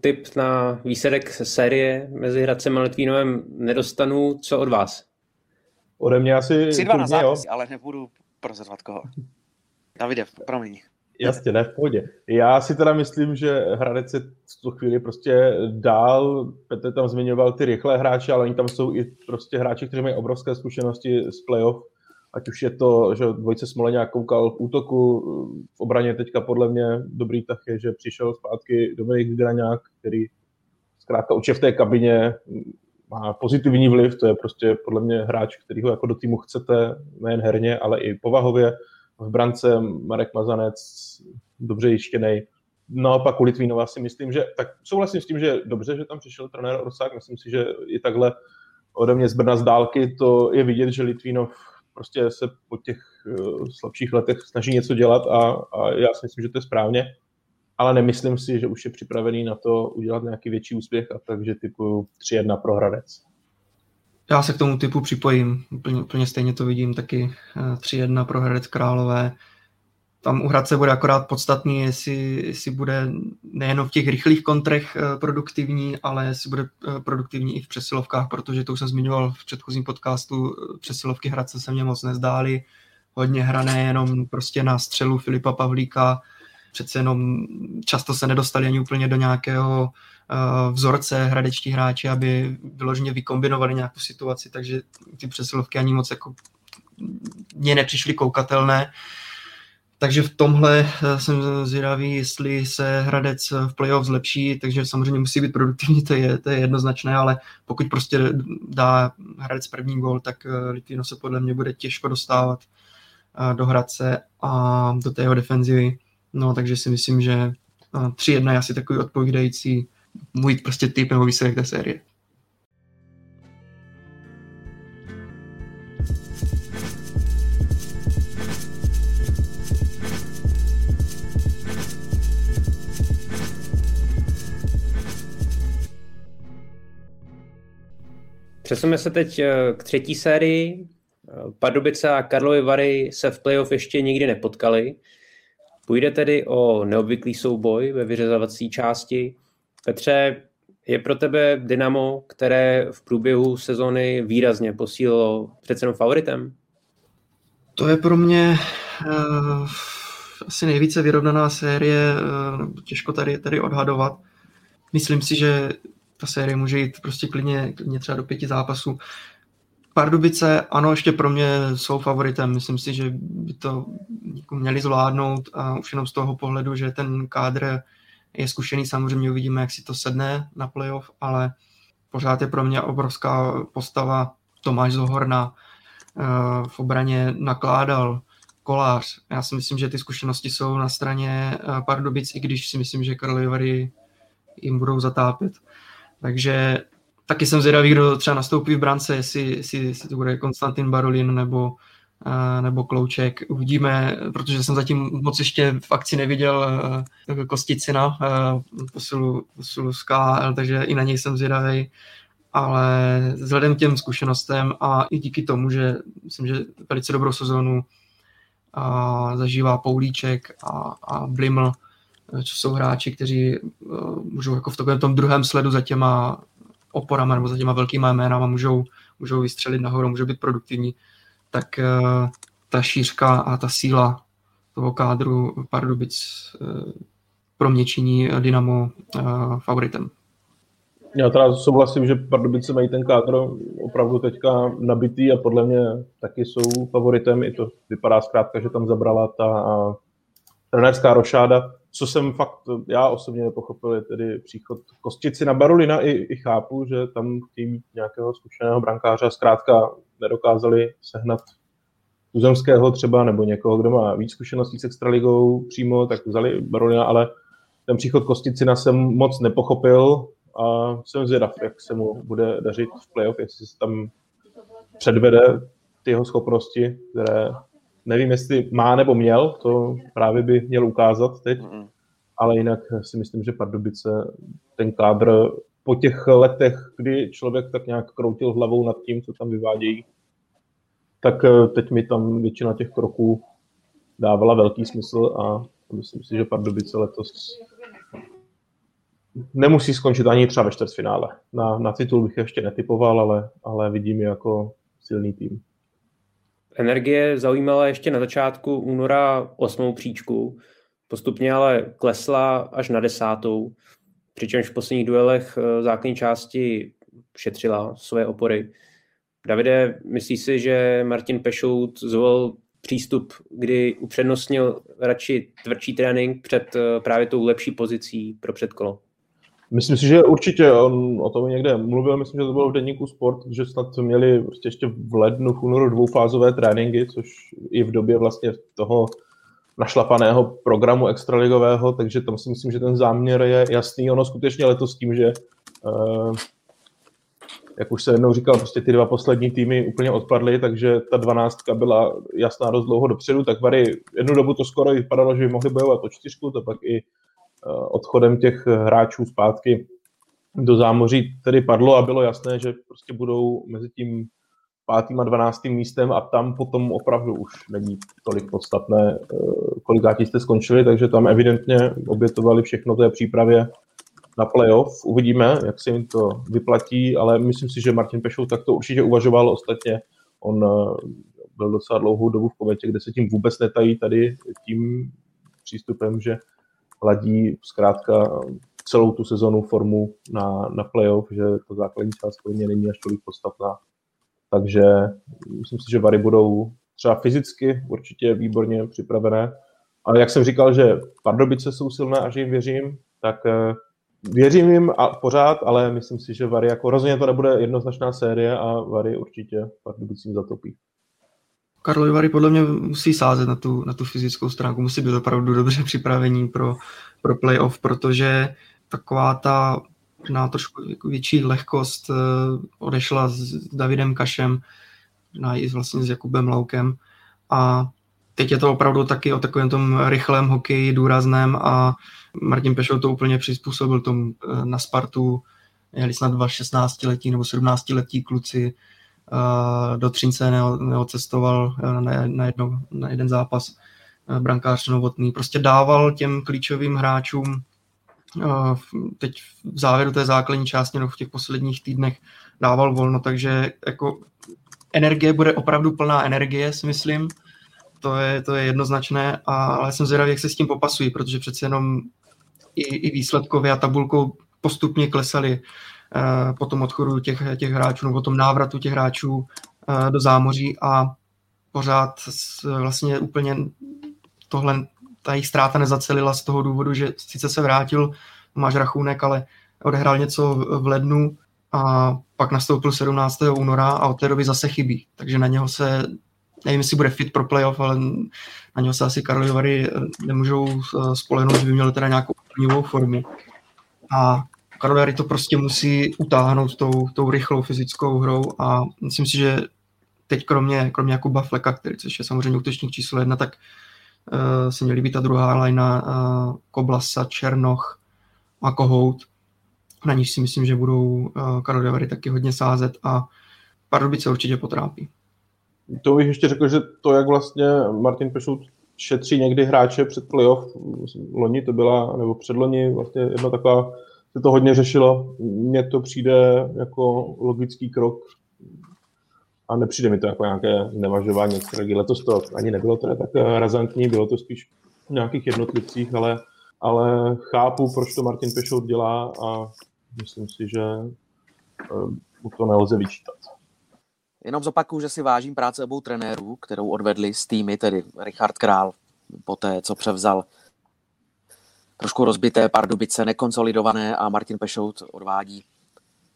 tip na výsledek série mezi Hradcem a Litvínovem nedostanu. Co od vás? Ode mě asi... 3-2 na zápas, ale nebudu prozorovat koho. Davide, promiň. Jasně, ne, v pohodě. Já si teda myslím, že Hradec je v tu chvíli prostě dál, Petr tam zmiňoval ty rychlé hráče, ale oni tam jsou i prostě hráči, kteří mají obrovské zkušenosti z playoff, ať už je to, že dvojce Smoleňák koukal v útoku, v obraně teďka podle mě dobrý tak je, že přišel zpátky Dominik Graňák, který zkrátka určitě v té kabině má pozitivní vliv, to je prostě podle mě hráč, který ho jako do týmu chcete, nejen herně, ale i povahově. V brance Marek Mazanec, dobře jištěný. Naopak u Litvínova si myslím, že tak souhlasím s tím, že dobře, že tam přišel trenér Orsák, myslím si, že i takhle ode mě z Brna z dálky to je vidět, že Litvínov prostě se po těch uh, slabších letech snaží něco dělat a, a já si myslím, že to je správně, ale nemyslím si, že už je připravený na to udělat nějaký větší úspěch a takže typu 3-1 pro Hradec. Já se k tomu typu připojím, úplně, úplně stejně to vidím, taky 3-1 eh, pro Hradec Králové. Tam u Hradce bude akorát podstatný, jestli, jestli bude nejen v těch rychlých kontrech eh, produktivní, ale jestli bude eh, produktivní i v přesilovkách, protože to už jsem zmiňoval v předchozím podcastu, přesilovky Hradce se mě moc nezdály, hodně hrané jenom prostě na střelu Filipa Pavlíka, přece jenom často se nedostali ani úplně do nějakého uh, vzorce hradečtí hráči, aby vyloženě vykombinovali nějakou situaci, takže ty přesilovky ani moc jako mě nepřišly koukatelné. Takže v tomhle eh, jsem zvědavý, jestli se Hradec v playoff zlepší, takže samozřejmě musí být produktivní, to je, to je jednoznačné, ale pokud prostě dá Hradec první gol, tak eh, Litvino se podle mě bude těžko dostávat do Hradce a do té jeho defenzivy. No, takže si myslím, že 3-1 je asi takový odpovídající můj prostě typ nebo výsledek té série. Přesuneme se teď eh, k třetí sérii. Eh, Pardubice a Karlovy Vary se v playoff ještě nikdy nepotkali. Půjde tedy o neobvyklý souboj ve vyřazovací části. Petře, je pro tebe Dynamo, které v průběhu sezony výrazně posílilo přece jenom favoritem? To je pro mě uh, asi nejvíce vyrovnaná série, uh, těžko tady, tady odhadovat. Myslím si, že ta série může jít prostě klidně, klidně třeba do pěti zápasů. Pardubice, ano, ještě pro mě jsou favoritem. Myslím si, že by to jako měli zvládnout a už jenom z toho pohledu, že ten kádr je zkušený, samozřejmě uvidíme, jak si to sedne na playoff, ale pořád je pro mě obrovská postava Tomáš Zohorna eh, v obraně nakládal kolář. Já si myslím, že ty zkušenosti jsou na straně eh, Pardubic, i když si myslím, že Karlovy jim budou zatápět. Takže taky jsem zvědavý, kdo třeba nastoupí v brance, jestli, jestli, jestli to bude Konstantin Barolin nebo, nebo Klouček. Uvidíme, protože jsem zatím moc ještě v akci neviděl Kosticina, posilu, posilu z KL, takže i na něj jsem zvědavý. Ale vzhledem k těm zkušenostem a i díky tomu, že myslím, že velice dobrou sezónu a zažívá Poulíček a, a Bliml, co jsou hráči, kteří můžou jako v takovém tom druhém sledu za těma oporama nebo za těma velkýma jménama můžou, můžou vystřelit nahoru, můžou být produktivní, tak uh, ta šířka a ta síla toho kádru Pardubic uh, pro mě činí Dynamo uh, favoritem. Já teda souhlasím, že Pardubice mají ten kádr opravdu teďka nabitý a podle mě taky jsou favoritem. I to vypadá zkrátka, že tam zabrala ta trenérská rošáda. Co jsem fakt, já osobně nepochopil, je tedy příchod Kostici na Barulina. I, i chápu, že tam mít nějakého zkušeného brankáře zkrátka nedokázali sehnat tuzemského třeba, nebo někoho, kdo má víc zkušeností s extraligou přímo, tak vzali Barulina, ale ten příchod Kosticina jsem moc nepochopil a jsem zvědav, jak se mu bude dařit v playoff, jestli se tam předvede ty jeho schopnosti, které nevím, jestli má nebo měl, to právě by měl ukázat teď, ale jinak si myslím, že Pardubice ten kádr po těch letech, kdy člověk tak nějak kroutil hlavou nad tím, co tam vyvádějí, tak eh, teď mi tam většina těch kroků dávala velký smysl a myslím si, že Pardubice letos nemusí skončit ani třeba ve čtvrtfinále. Na, na titul bych ještě netypoval, ale, ale vidím je jako silný tým. Energie zaujímala ještě na začátku února osmou příčku, postupně ale klesla až na desátou, přičemž v posledních duelech eh, základní části šetřila své opory. Davide, myslíš si, že Martin Pešout zvolil přístup, kdy upřednostnil radši tvrdší trénink před eh, právě tou lepší pozicí pro předkolo? Myslím si, že určitě on o tom někde mluvil, myslím, že to bylo v denníku Sport, že snad měli prostě ještě v lednu, v únoru dvoufázové tréninky, což i v době vlastně toho našlapaného programu extraligového, takže tam si myslím, že ten záměr je jasný. Ono skutečně letos tím, že uh, jak už se jednou říkal, prostě ty dva poslední týmy úplně odpadly, takže ta dvanáctka byla jasná dost dlouho dopředu, tak Vary jednu dobu to skoro vypadalo, že by mohli bojovat o čtyřku, to pak i Eh, odchodem těch hráčů zpátky do zámoří tedy padlo a bylo jasné, že prostě budou mezi tím pátým a dvanáctým místem a tam potom opravdu už není tolik podstatné, eh, kolikátí jste skončili, takže tam evidentně obětovali všechno té přípravě na playoff. Uvidíme, jak se jim to vyplatí, ale myslím si, že Martin Pešou tak to určitě uvažoval. Ostatně on eh, byl docela dlouhou dobu v kometě, kde se tím vůbec netají tady tím přístupem, že ladí zkrátka celou tu sezonu formu na, na playoff, že to základní část pro mě není až tolik podstatná. Takže myslím si, že Vary budou třeba fyzicky určitě výborně připravené. Ale jak jsem říkal, že Pardubice jsou silné a že jim věřím, tak eh, věřím jim a pořád, ale myslím si, že Vary jako rozhodně to nebude jednoznačná série a Vary určitě Pardubicím zatopí. Karlovy Vary podle mě musí sázet na tu, na tu fyzickou stránku, musí být opravdu dobře připravení pro, pro playoff, protože taková ta na trošku větší lehkost uh, odešla s Davidem Kašem, na i vlastně s Jakubem Laukem. A teď je to opravdu taky o takovém tom rychlém hokeji, důrazném a Martin Pešou to úplně přizpůsobil tomu uh, na Spartu, jeli snad dva 16 letí nebo 17 letí kluci, do Třince neocestoval eh, na, na, jedno, na jeden zápas eh, brankář Novotný. Prostě dával těm klíčovým hráčům eh, teď v závěru té základní části nebo v těch posledních týdnech dával volno, takže jako energie bude opravdu plná energie, si myslím. To je, to je jednoznačné, a, ale jsem zvědavý, jak se s tím popasují, protože přece jenom i, i výsledkově a tabulkou postupně klesaly po tom odchodu těch, těch hráčů nebo tom návratu těch hráčů eh, do zámoří a pořád vlastně úplně tohle, ta jejich ztráta nezacelila z toho důvodu, že sice se vrátil, máš rachunek, ale odehrál něco v lednu a pak nastoupil 17. února a od té doby zase chybí. Takže na něho se, nevím, jestli bude fit pro playoff, ale na něho se asi Karlovy nemůžou eh, spolehnout, že by měl teda nějakou formu. A Karolary to prostě musí utáhnout tou, tou rychlou fyzickou hrou a myslím si, že teď kromě, kromě Jakuba Fleka, který což je samozřejmě útočník číslo jedna, tak uh, se měli být ta druhá lajna uh, Koblasa, Černoch a Kohout. Na níž si myslím, že budou uh, Karol Javary taky hodně sázet a Pardubice určitě potrápí. To bych ještě řekl, že to, jak vlastně Martin Pešout šetří někdy hráče před playoff, loni to byla, nebo předloni, vlastně jedna taková, se to hodně řešilo. Mně to přijde jako logický krok a nepřijde mi to jako nějaké nevažování extragy. Letos to ani nebylo teda tak razantní, bylo to spíš v nějakých jednotlivcích, ale, ale chápu, proč to Martin Pešout dělá a myslím si, že eh, mu to nelze vyčítat. Jenom zopakuju, že si vážím práce obou trenérů, kterou odvedli s týmy, tedy Richard Král, po té, co převzal trošku rozbité Pardubice, nekonsolidované a Martin Pešout odvádí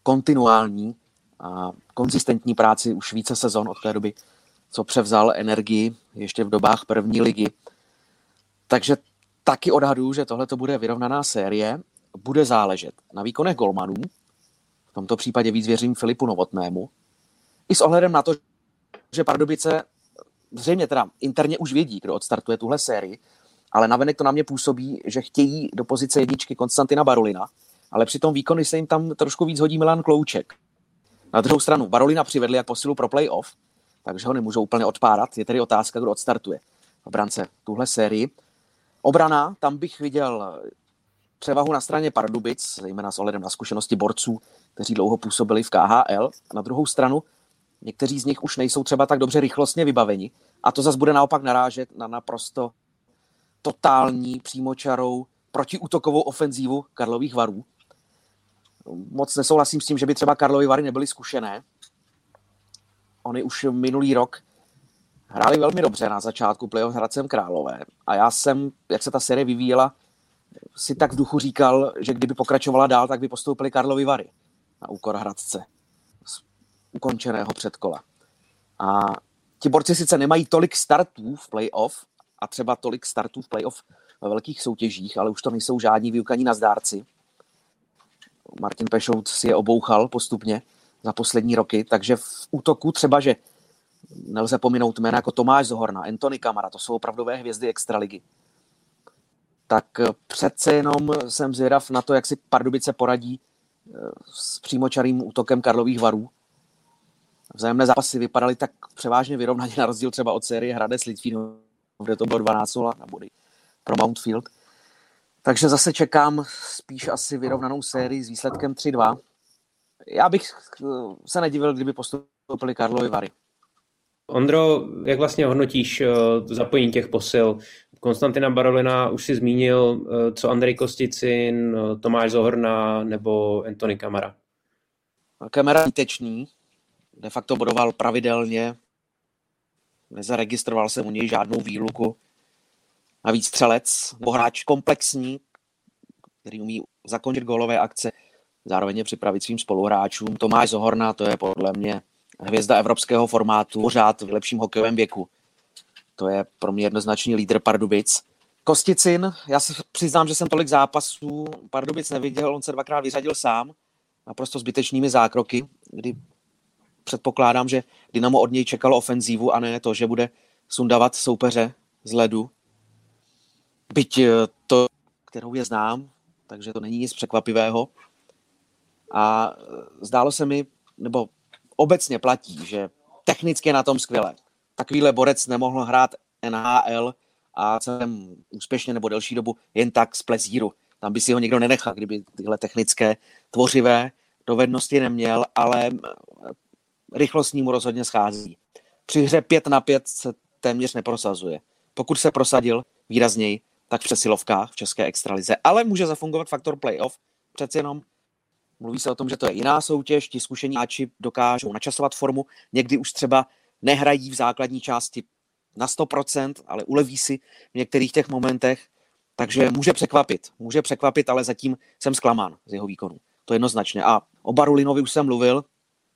kontinuální a konzistentní práci už více sezon od té doby, co převzal energii ještě v dobách první ligy. Takže taky odhaduju, že tohle to bude vyrovnaná série. Bude záležet na výkonech golmanů, v tomto případě víc věřím Filipu Novotnému, i s ohledem na to, že Pardubice zřejmě teda interně už vědí, kdo odstartuje tuhle sérii, ale navenek to na mě působí, že chtějí do pozice jedničky Konstantina Barolina, ale při tom výkony se jim tam trošku víc hodí Milan Klouček. Na druhou stranu, Barolina přivedli jak posilu pro playoff, takže ho nemůžou úplně odpárat. Je tedy otázka, kdo odstartuje v brance tuhle sérii. Obrana, tam bych viděl převahu na straně Pardubic, zejména s ohledem na zkušenosti borců, kteří dlouho působili v KHL. Na druhou stranu, někteří z nich už nejsou třeba tak dobře rychlostně vybaveni. A to zase bude naopak narážet na naprosto totální přímočarou protiútokovou ofenzívu Karlových varů. Moc nesouhlasím s tím, že by třeba Karlovy Vary nebyly zkušené. Oni už minulý rok hráli velmi dobře na začátku playoff Hradcem Králové. A já jsem, jak se ta série vyvíjela, si tak v duchu říkal, že kdyby pokračovala dál, tak by postoupili Karlovy Vary na úkor Hradce z ukončeného předkola. A ti borci sice nemají tolik startů v playoff a třeba tolik startů v playoff ve velkých soutěžích, ale už to nejsou žádní vyukaní na zdárci. Martin Pešout si je obouchal postupně za poslední roky, takže v útoku třeba, že nelze pominout jména jako Tomáš Zohorna, Anthony Kamara, to jsou opravdové hvězdy extraligy. Tak přece jenom jsem zvědav na to, jak si Pardubice poradí eh, s přímočarým útokem Karlových varů. Vzájemné zápasy vypadaly tak převážně vyrovnaně na rozdíl třeba od série Hradec Litvínov, kde to bylo 12 na body pro Mountfield. Takže zase čekám spíš asi vyrovnanou sérii s výsledkem 3-2. Já bych eh, se nedivil, kdyby postoupili Karlovy Vary. Ondro, jak vlastně hodnotíš eh, zapojení těch posil? Konstantina Barolina už si zmínil, eh, co Andrej Kosticin, Tomáš Zohorna nebo Anthony Kamara. Kamera výtečný, de facto bodoval pravidelně, nezaregistroval jsem u něj žádnou výluku. Navíc střelec, hráč komplexní, který umí zakončit gólové akce, zároveň je připravit svým spoluhráčům. Tomáš Zohorna, to je podle mě hvězda evropského formátu, pořád v lepším hokejovém věku. To je pro mě jednoznačný lídr Pardubic. Kosticin, já se přiznám, že jsem tolik zápasů Pardubic neviděl, on se dvakrát vyřadil sám, naprosto zbytečnými zákroky, kdy předpokládám, že Dynamo od něj čekalo ofenzívu a ne to, že bude sundavat soupeře z ledu. Byť eh, to, kterou je znám, takže to není nic překvapivého. A eh, zdálo se mi, nebo obecně platí, že technicky je na tom skvěle. Takovýhle borec nemohl hrát NHL a celém úspěšně nebo delší dobu jen tak z plezíru. Tam by si ho někdo nenechal, kdyby tyhle technické tvořivé dovednosti neměl, ale rychlostní mu rozhodně schází. Při hře 5 na 5 se téměř neprosazuje. Pokud se prosadil výrazněji, tak v přesilovkách v České extralize. Ale může zafungovat faktor playoff. Přeci jenom mluví se o tom, že to je jiná soutěž, ti zkušení hráči dokážou načasovat formu, někdy už třeba nehrají v základní části na 100%, ale uleví si v některých těch momentech, takže může překvapit, může překvapit, ale zatím jsem zklamán z jeho výkonu. To jednoznačně. A o Barulinovi už jsem mluvil,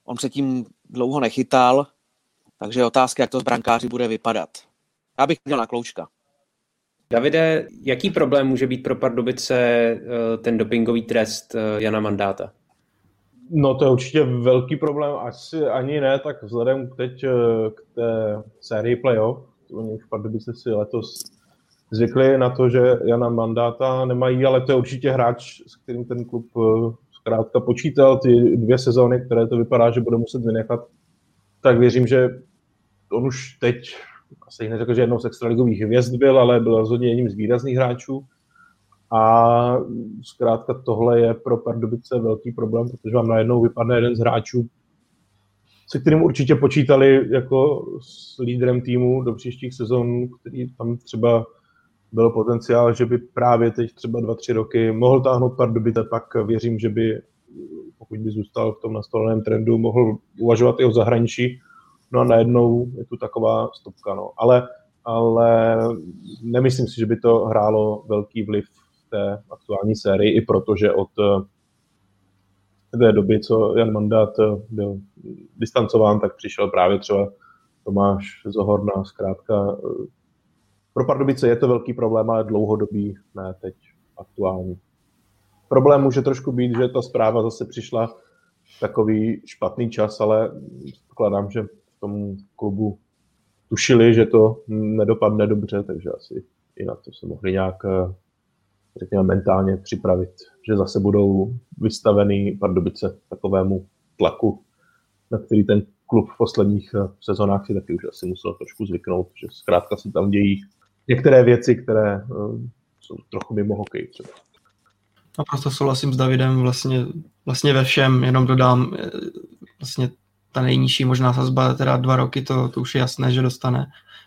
On předtím dlouho nechytal, takže je otázka, jak to z brankáři bude vypadat. Já bych měl na kloučka. Davide, jaký problém může být pro Pardubice eh, ten dopingový trest eh, Jana Mandáta? No to je určitě velký problém, asi ani ne, tak vzhledem k teď eh, k té sérii playoff, oni už Pardubice si letos zvykli na to, že Jana Mandáta nemají, ale to je určitě hráč, s kterým ten klub zkrátka počítal ty dvě sezóny, které to vypadá, že bude muset vynechat, tak věřím, že on už teď, asi neřekl, že jednou z extraligových hvězd byl, ale byl rozhodně jedním z výrazných hráčů. A zkrátka tohle je pro Pardubice velký problém, protože vám najednou vypadne jeden z hráčů, se kterým určitě počítali jako s lídrem týmu do příštích sezon, který tam třeba byl potenciál, že by právě teď třeba dva, tři roky mohl táhnout Pardubice, pak věřím, že by, pokud by zůstal v tom nastoleném trendu, mohl uvažovat i o zahraničí. No a najednou je tu taková stopka. No. Ale, ale nemyslím si, že by to hrálo velký vliv v té aktuální sérii, i protože od té doby, co Jan Mandát byl distancován, tak přišel právě třeba Tomáš Zohorna, zkrátka pro Pardubice je to velký problém, ale dlouhodobý, ne teď aktuální. Problém může trošku být, že ta zpráva zase přišla v takový špatný čas, ale pokladám, že v tom klubu tušili, že to nedopadne dobře, takže asi i na to se mohli nějak řekněme, mentálně připravit, že zase budou vystavený Pardubice takovému tlaku, na který ten klub v posledních sezónách si taky už asi musel trošku zvyknout, že zkrátka se tam dějí některé věci, které uh, jsou trochu mimo hokej třeba. Naprosto souhlasím s Davidem vlastně, vlastně ve všem, jenom dodám eh, vlastně ta nejnižší možná sazba, teda dva roky, to, to už je jasné, že dostane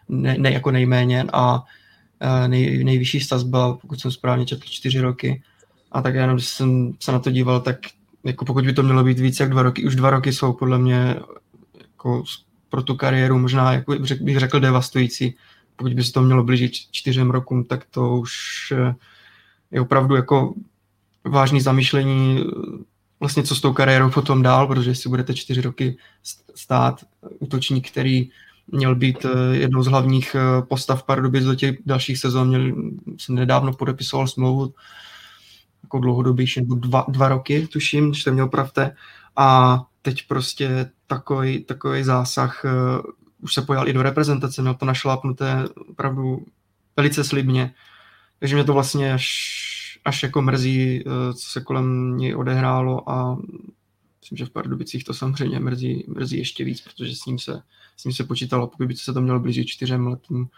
ne, ne jako nejméně a eh, nej, nejvyšší sazba, pokud jsem správně četl, čtyři roky. A tak jenom, když jsem se na to díval, tak jako pokud by to mělo být víc jak dva roky, už dva roky jsou podle mě jako pro tu kariéru možná, jako bych řekl, devastující pokud by se to mělo blížit čtyřem rokům, tak to už eh, je opravdu jako vážný zamýšlení eh, vlastně co s tou kariérou potom dál, protože si budete čtyři roky stát útočník, který měl být eh, jednou z hlavních postav Pardubic do těch dalších sezon, měl, jsem nedávno podepisoval smlouvu jako dlouhodobější, nebo dva, dva roky, tuším, když to měl pravte, a teď prostě takový, takový zásah už se pojal i do reprezentace, měl to našlápnuté opravdu velice slibně. Takže mě to vlastně až, až jako mrzí, eh, co se kolem něj odehrálo a myslím, že v Pardubicích to samozřejmě mrzí, mrzí ještě víc, protože s ním se, s ním se počítalo, pokud by se to mělo blížit čtyřem letům,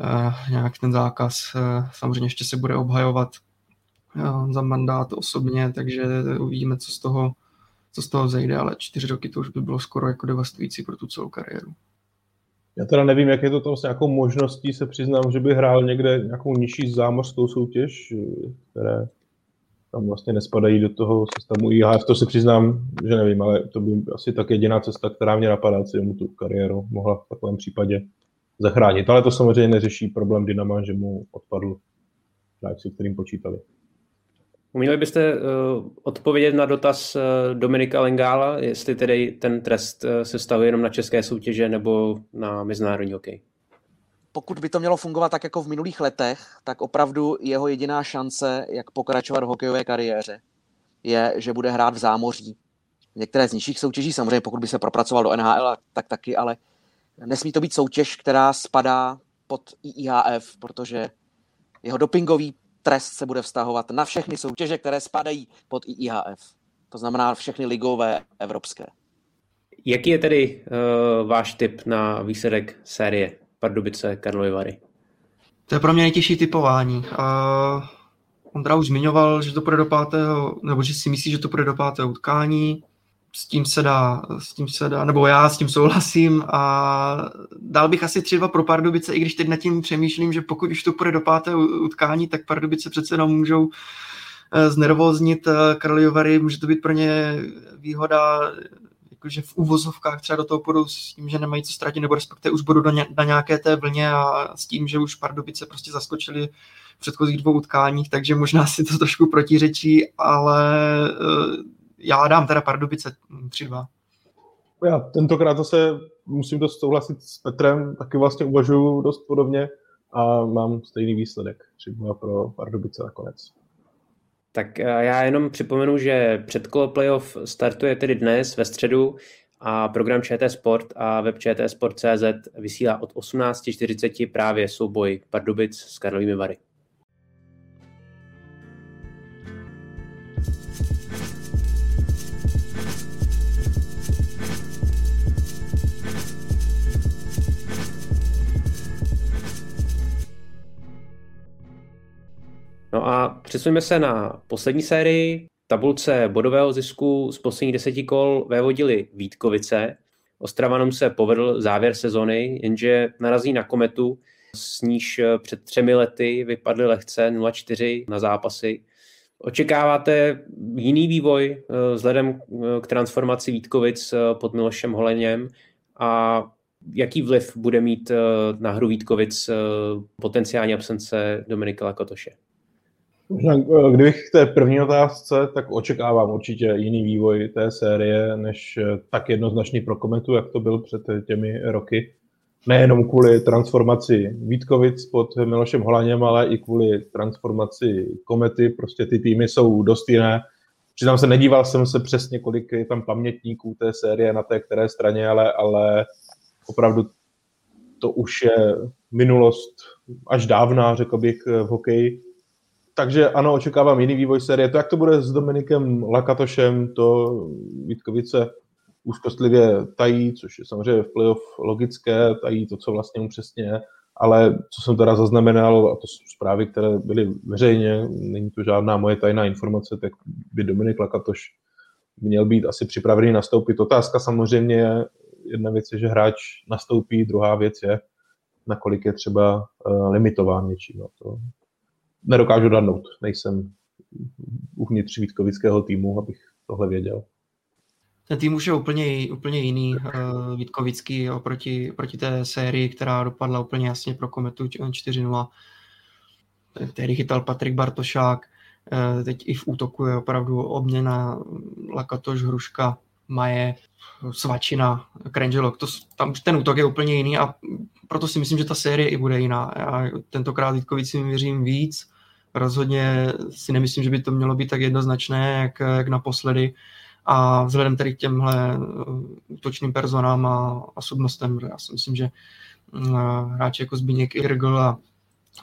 eh, nějak ten zákaz. Eh, samozřejmě ještě se bude obhajovat eh, za mandát osobně, takže uvidíme, co z toho, co z toho zejde, ale čtyři roky to už by bylo skoro jako devastující pro tu celou kariéru. Já teda nevím, jak je to tam s nějakou možností, se přiznám, že by hrál někde nějakou nižší zámořskou soutěž, které tam vlastně nespadají do toho systému IHF, to se přiznám, že nevím, ale to by asi tak jediná cesta, která mě napadá, co mu tu kariéru mohla v takovém případě zachránit. Ale to samozřejmě neřeší problém Dynama, že mu odpadl hráč, se kterým počítali. Uměli byste uh, odpovědět na dotaz uh, Dominika Lengála, jestli tedy ten trest uh, se stavuje jenom na české soutěže nebo na mezinárodní hokej? Pokud by to mělo fungovat tak jako v minulých letech, tak opravdu jeho jediná šance, jak pokračovat v hokejové kariéře, je, že bude hrát v zámoří. Některé z nižších soutěží, samozřejmě pokud by se propracoval do NHL, tak taky, ale nesmí to být soutěž, která spadá pod IIHF, protože jeho dopingový trest se bude vztahovat na všechny soutěže, které spadají pod IIHF. To znamená všechny ligové evropské. Jaký je tedy uh, váš tip na výsledek série Pardubice Karlovy Vary? To je pro mě nejtěžší typování. Uh, Ondra už zmiňoval, že to půjde do pátého, nebo že si myslí, že to půjde do pátého utkání s tím se dá, s tím se dá, nebo já s tím souhlasím a dal bych asi 3-2 pro Pardubice, i když teď nad tím přemýšlím, že pokud už to půjde do pátého utkání, tak Pardubice přece jenom můžou eh, znervoznit eh, Karliovary, může to být pro ně výhoda, jakože v úvozovkách třeba do toho půjdou s tím, že nemají co ztratit, nebo respektive už budou na nějaké té vlně a s tím, že už Pardubice prostě zaskočili v předchozích dvou utkáních, takže možná si to trošku protiřečí, ale eh, já dám teda Pardubice 3-2. Já tentokrát zase musím dost souhlasit s Petrem, taky vlastně uvažuji dost podobně a mám stejný výsledek. 3 pro Pardubice nakonec. Tak já jenom připomenu, že předkolo playoff startuje tedy dnes ve středu a program ČT Sport a web Sport.cz vysílá od 18.40 právě souboj Pardubic s Karlovými Vary. No a přesuneme se na poslední sérii. Tabulce bodového zisku z posledních deseti kol vévodili Vítkovice. Ostravanům se povedl závěr sezony, jenže narazí na kometu, s níž před třemi lety vypadly lehce 0-4 na zápasy. Očekáváte jiný vývoj eh, vzhledem k transformaci Vítkovic eh, pod Milošem Holeněm a jaký vliv bude mít eh, na hru Vítkovic potenciální absence Dominika Lakotoše? Eh, kdybych k té první otázce, tak očekávám určitě jiný vývoj té série, než eh, tak jednoznačný pro Kometu, jak to byl před těmi roky. Nejenom kvůli transformaci Vítkovic pod Milošem Holaněm, ale i kvůli transformaci Komety. Prostě ty týmy jsou dost jiné. Přiznám se, nedíval jsem se přesně, kolik je tam pamětníků té série na té které straně, ale, ale opravdu to už je minulost až dávná, řekl bych, v hokeji takže ano, očekávám jiný vývoj série. To, jak to bude s Dominikem Lakatošem, to Vítkovice úzkostlivě tají, což je samozřejmě v playoff logické, tají to, co vlastně mu přesně je, ale co jsem teda zaznamenal, a to jsou zprávy, které byly veřejně, není to žádná moje tajná informace, tak by Dominik Lakatoš měl být asi připravený nastoupit. Otázka samozřejmě je, jedna věc je, že hráč nastoupí, druhá věc je, nakolik je třeba uh, limitován něčím. No to, nedokážu dadnout. Nejsem uvnitř Vítkovického týmu, abych tohle věděl. Ten tým už je úplně, úplně jiný, uh, Vítkovický oproti, oproti té sérii, která dopadla úplně jasně pro Kometu 4-0. Tehdy chytal Patrik Bartošák, uh, teď i v útoku je opravdu obměna Lakatoš, Hruška, Maje, Svačina, Krenželok. To, tam ten útok je úplně jiný a proto si myslím, že ta série i bude jiná. Já tentokrát Vítkovicím věřím víc. Rozhodně si nemyslím, že by to mělo být tak jednoznačné, jak, jak naposledy. A vzhledem tedy k těmhle uh, útočným personám a osobnostem, já si myslím, že uh, hráči jako Zbigněk Irgl a,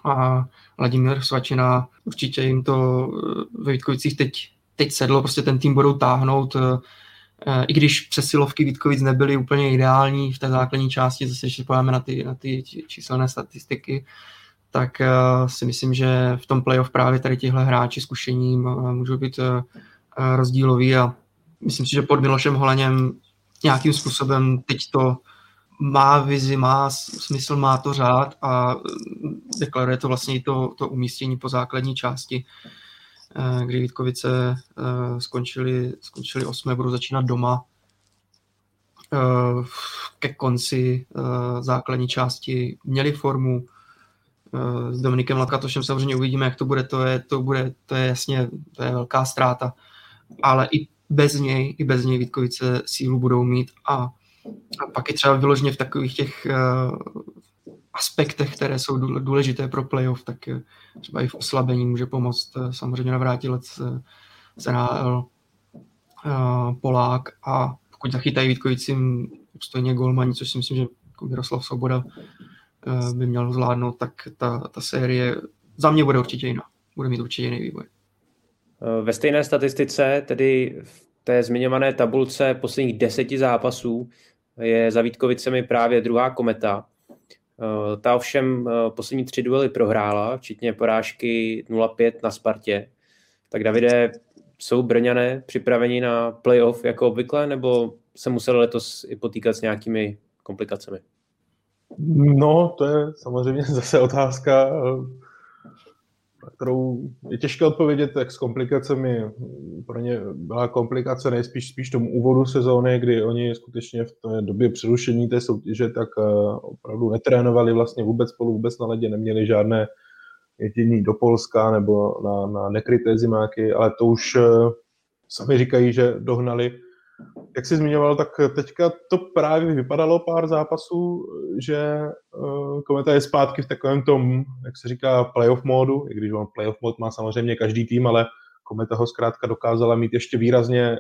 a Vladimír Svačina, určitě jim to uh, ve Vítkovicích teď, teď sedlo, prostě ten tým budou táhnout i když přesilovky Vítkovic nebyly úplně ideální v té základní části, zase ještě pojáme na ty, na ty číselné statistiky, tak uh, si myslím, že v tom playoff právě tady tihle hráči zkušením uh, můžou být uh, rozdíloví a myslím si, že pod Milošem Holeněm nějakým způsobem teď to má vizi, má smysl, má to řád a deklaruje to vlastně i to, to umístění po základní části Eh, kdy Vítkovice eh, skončili, skončili osmé, budou začínat doma. Eh, ke konci základní části měli formu. S Dominikem Lakatošem samozřejmě uvidíme, jak to bude. To je, to bude, to je jasně to je velká ztráta. Ale i bez něj, i bez něj Vítkovice sílu budou mít a, a pak je třeba vyloženě v takových těch aspektech, které jsou důležité pro playoff, tak eh, třeba i v oslabení může pomoct eh, samozřejmě navrátilec z NHL Polák a pokud zachytají Vítkovicím obstojně golmani, což si myslím, že jako Miroslav Svoboda eh, by měl zvládnout, tak ta, ta série za mě bude určitě jiná. Bude mít určitě jiný vývoj. Ve stejné statistice, tedy v té zmiňované tabulce posledních deseti zápasů, je za Vítkovicemi právě druhá kometa Eh, ta ovšem eh, poslední tři duely prohrála, včetně porážky 0-5 na Spartě. Tak Davide, jsou Brňané připraveni na playoff jako obvykle, nebo se museli letos i potýkat s nějakými komplikacemi? No, to je samozřejmě zase otázka kterou je těžké odpovědět, jak s komplikacemi. Pro ně byla komplikace nejspíš spíš tomu úvodu sezóny, kdy oni skutečně v té době přerušení té soutěže tak eh, opravdu netrénovali vlastně vůbec spolu, vůbec na ledě, neměli žádné jedění do Polska nebo na, na nekryté zimáky, ale to už eh, sami říkají, že dohnali jak jsi zmiňoval, tak teďka to právě vypadalo pár zápasů, že uh, Kometa je zpátky v takovém tom, jak se říká, playoff módu, i když on playoff mod má samozřejmě každý tým, ale Kometa ho zkrátka dokázala mít ještě výrazně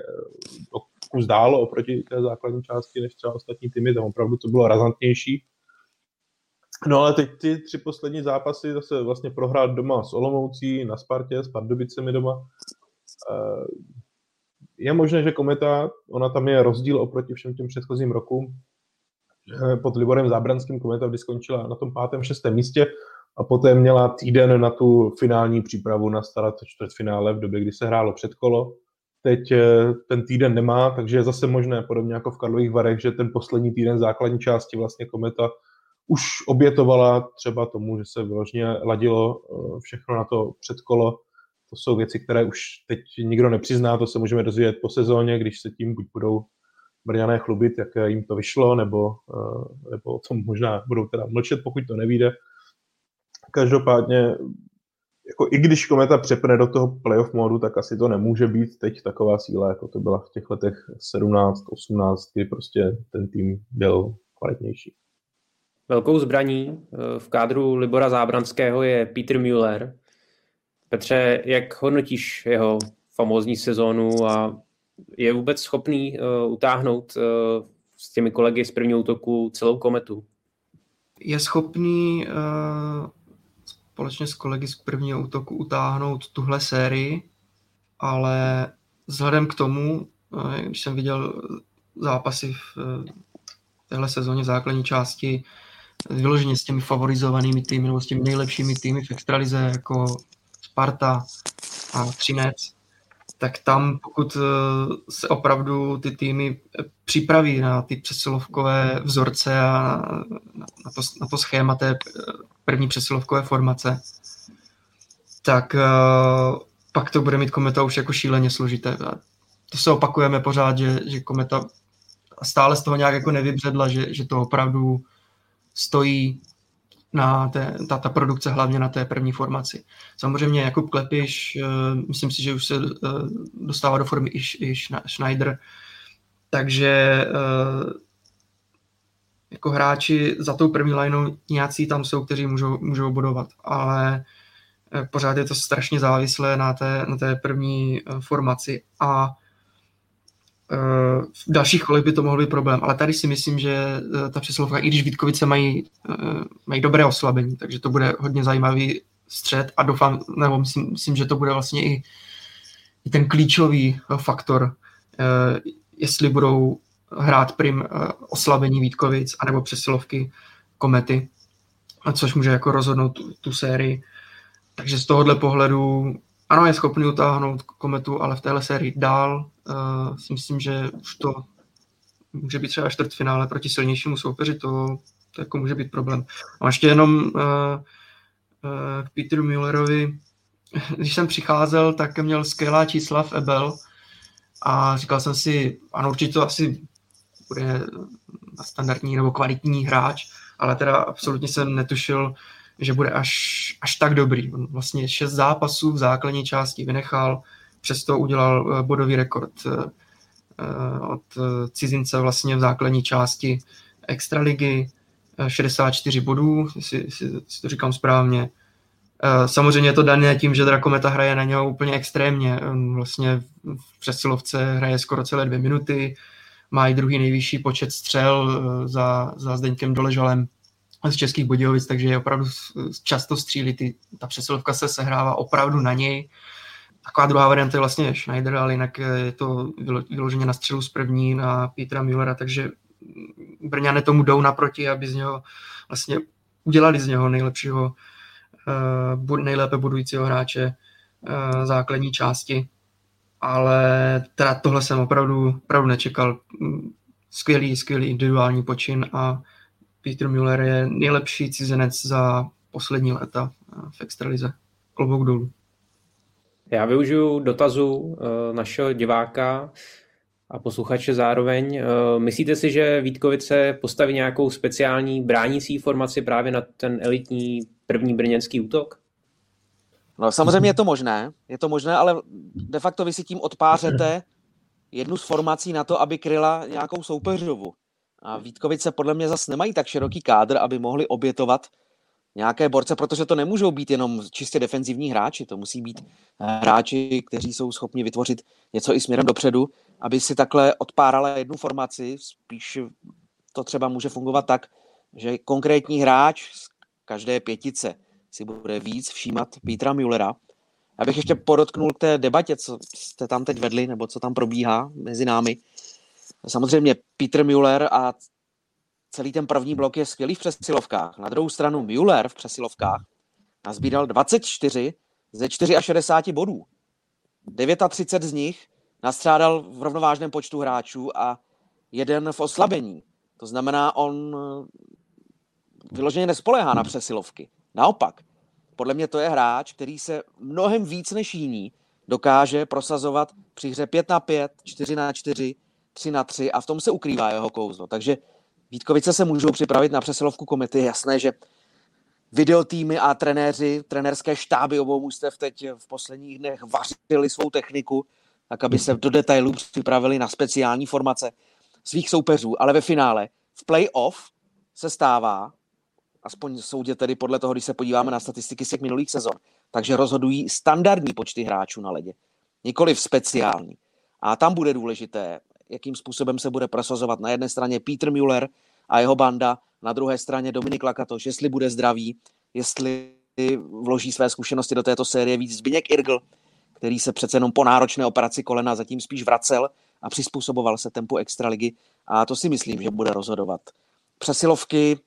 kus dál oproti té základní části než třeba ostatní týmy, tam opravdu to bylo razantnější. No ale teď ty tři poslední zápasy zase vlastně prohrát doma s Olomoucí, na Spartě, s Pardubicemi doma. Eh, je možné, že Kometa, ona tam je rozdíl oproti všem těm předchozím rokům, že pod Liborem Zábranským Kometa vždy skončila na tom pátém, šestém místě a poté měla týden na tu finální přípravu na start čtvrtfinále v době, kdy se hrálo předkolo. Teď eh, ten týden nemá, takže je zase možné, podobně jako v Karlových Varech, že ten poslední týden základní části vlastně Kometa už obětovala třeba tomu, že se vyloženě ladilo eh, všechno na to předkolo. To jsou věci, které už teď nikdo nepřizná, to se můžeme dozvědět po sezóně, když se tím buď budou Brňané chlubit, jak jim to vyšlo, nebo, eh, nebo o tom možná budou teda mlčet, pokud to nevíde. Každopádně, jako i když Kometa přepne do toho playoff modu, tak asi to nemůže být teď taková síla, jako to byla v těch letech 17, 18, kdy prostě ten tým byl kvalitnější. Velkou zbraní eh, v kádru Libora Zábranského je Peter Müller. Petře, jak hodnotíš jeho famózní sezónu a je vůbec schopný uh, utáhnout uh, s těmi kolegy z prvního útoku celou kometu? Je schopný uh, společně s kolegy z prvního útoku utáhnout tuhle sérii, ale vzhledem k tomu, uh, když jsem viděl zápasy v uh, téhle sezóně v základní části, vyloženě s těmi favorizovanými týmy nebo s těmi nejlepšími týmy v extralize jako Sparta a Třinec, tak tam pokud eh, se opravdu ty týmy připraví na ty přesilovkové vzorce a na to, na to schéma té první přesilovkové formace, tak eh, pak to bude mít Kometa už jako šíleně složité. To se opakujeme pořád, že, že Kometa stále z toho nějak jako nevybředla, že, že to opravdu stojí na té, ta, ta produkce hlavně na té první formaci. Samozřejmě Jakub Klepiš, uh, myslím si, že už se uh, dostává do formy i, i Schneider, takže uh, jako hráči za tou první lineou nějací tam jsou, kteří můžou, můžou bodovat, ale pořád je to strašně závislé na té, na té první formaci. A Eh, v dalších kolech by to mohl být problém, ale tady si myslím, že eh, ta přesilovka, i když Vítkovice mají, eh, mají dobré oslabení, takže to bude hodně zajímavý střed a doufám, nebo myslím, myslím že to bude vlastně i, i ten klíčový faktor, jestli budou hrát prim oslabení Vítkovic anebo přesilovky Komety, což může jako rozhodnout tu, tu sérii. Takže z tohohle pohledu ano, je schopný utáhnout kometu, ale v téhle sérii dál uh, si myslím, že už to může být třeba čtvrtfinále proti silnějšímu soupeři, to, to jako může být problém. A ještě jenom uh, uh, k Peteru Müllerovi, když jsem přicházel, tak měl skvělá čísla v Ebel a říkal jsem si, ano, určitě to asi bude standardní nebo kvalitní hráč, ale teda absolutně jsem netušil, že bude až, až tak dobrý. On vlastně šest zápasů v základní části vynechal, přesto udělal eh, bodový rekord eh, eh, od cizince vlastně v základní části extraligy, 64 bodů, si, si, to říkám správně. Samozřejmě je to dané tím, že Drakometa hraje na něho úplně extrémně. Vlastně v přesilovce hraje skoro celé dvě minuty, má i druhý nejvyšší počet střel za, za Zdeňkem Doležalem z Českých Budějovic, takže je opravdu často střílí, ty, ta přesilovka se sehrává opravdu na něj. Taková druhá varianta je vlastně Schneider, ale jinak je to vyloženě na střelu z první na Petra Müllera, takže Brňané tomu jdou naproti, aby z něho vlastně udělali z něho nejlepšího, uh, nejlépe budujícího hráče uh, základní části. Ale teda tohle jsem opravdu, opravdu nečekal. Skvělý, skvělý individuální počin a Peter Müller je nejlepší cizinec za poslední léta v extralize. Klobouk dolů. Já využiju dotazu eh, našeho diváka a posluchače zároveň. Eh, myslíte si, že Vítkovice postaví nějakou speciální bránící formaci právě na ten elitní první brněnský útok? No samozřejmě je to možné, je to možné, ale de facto vy si tím odpářete jednu z formací na to, aby kryla nějakou soupeřovu. A Vítkovice podle mě zase nemají tak široký kádr, aby mohli obětovat nějaké borce, protože to nemůžou být jenom čistě defenzivní hráči, to musí být hráči, kteří jsou schopni vytvořit něco i směrem dopředu, aby si takhle odpárala jednu formaci, spíš to třeba může fungovat tak, že konkrétní hráč z každé pětice si bude víc všímat Petra Müllera. Já bych ještě podotknul k té debatě, co jste tam teď vedli, nebo co tam probíhá mezi námi. Samozřejmě Peter Müller a celý ten první blok je skvělý v přesilovkách. Na druhou stranu Müller v přesilovkách nazbíral 24 ze 64 bodů. 39 z nich nastřádal v rovnovážném počtu hráčů a jeden v oslabení. To znamená, on vyloženě nespoléhá na přesilovky. Naopak, podle mě to je hráč, který se mnohem víc než jiní dokáže prosazovat při hře 5 na 5, 4 na 4, 3 na 3 a v tom se ukrývá jeho kouzlo. Takže Vítkovice se můžou připravit na přesilovku komity. Jasné, že videotýmy a trenéři, trenérské štáby obou mustev teď v posledních dnech vařili svou techniku, tak aby se do detailů připravili na speciální formace svých soupeřů. Ale ve finále, v playoff se stává, aspoň soudě tedy podle toho, když se podíváme na statistiky z těch minulých sezon, takže rozhodují standardní počty hráčů na ledě, nikoli v speciální. A tam bude důležité, jakým způsobem se bude prosazovat. Na jedné straně Peter Müller a jeho banda, na druhé straně Dominik Lakatoš, jestli bude zdravý, jestli vloží své zkušenosti do této série víc Zbigněk Irgl, který se přece jenom po náročné operaci kolena zatím spíš vracel a přizpůsoboval se tempu extraligy. A to si myslím, že bude rozhodovat. Přesilovky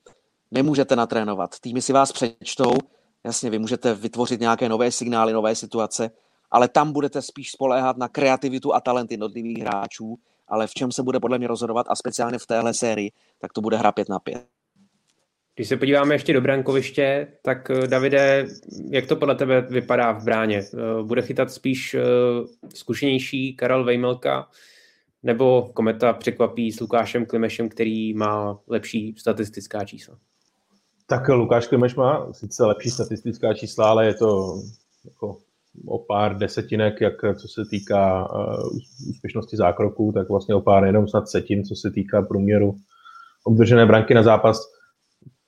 nemůžete natrénovat, týmy si vás přečtou, jasně, vy můžete vytvořit nějaké nové signály, nové situace, ale tam budete spíš spoléhat na kreativitu a talent jednotlivých hráčů ale v čem se bude podle mě rozhodovat a speciálně v téhle sérii, tak to bude hra 5 na 5. Když se podíváme ještě do brankoviště, tak eh, Davide, jak to podle tebe vypadá v bráně? Eh, bude chytat spíš eh, zkušenější Karel Vejmelka, nebo Kometa překvapí s Lukášem Klimešem, který má lepší statistická čísla? Tak Lukáš Klimeš má sice lepší statistická čísla, ale je to jako o pár desetinek, jak co se týká uh, úspěšnosti zákroků, tak vlastně o pár jenom snad setin, co se týká průměru obdržené branky na zápas.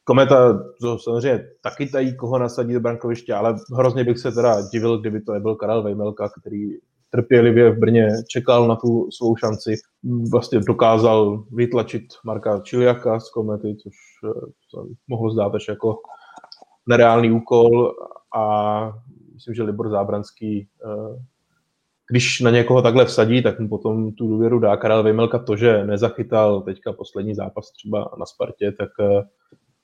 Kometa to samozřejmě taky tají, koho nasadí do brankoviště, ale hrozně bych se teda divil, kdyby to nebyl Karel Vejmelka, který trpělivě v Brně čekal na tu svou šanci. Vlastně dokázal vytlačit Marka Čiliaka z Komety, což uh, mohlo zdát až jako nereálný úkol a myslím, že Libor Zábranský, eh, když na někoho takhle vsadí, tak mu potom tu důvěru dá. Karel Vejmelka to, že nezachytal teďka poslední zápas třeba na Spartě, tak eh,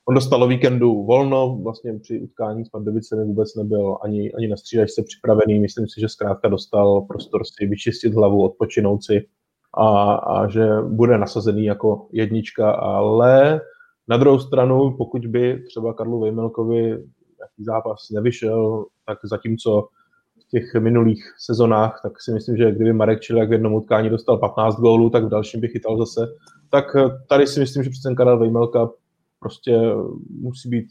on dostal o víkendu volno, vlastně při utkání s Pardubicemi vůbec nebyl ani, ani na střídačce připravený. Myslím si, že zkrátka dostal prostor si vyčistit hlavu, odpočinout si a, a že bude nasazený jako jednička, ale na druhou stranu, pokud by třeba Karlu Vejmelkovi nějaký zápas nevyšel, tak zatímco v těch minulých sezonách, tak si myslím, že kdyby Marek Čilák v jednom utkání dostal 15 gólů, tak v dalším by chytal zase. Tak eh, tady si myslím, že přece Karel Vejmelka prostě musí být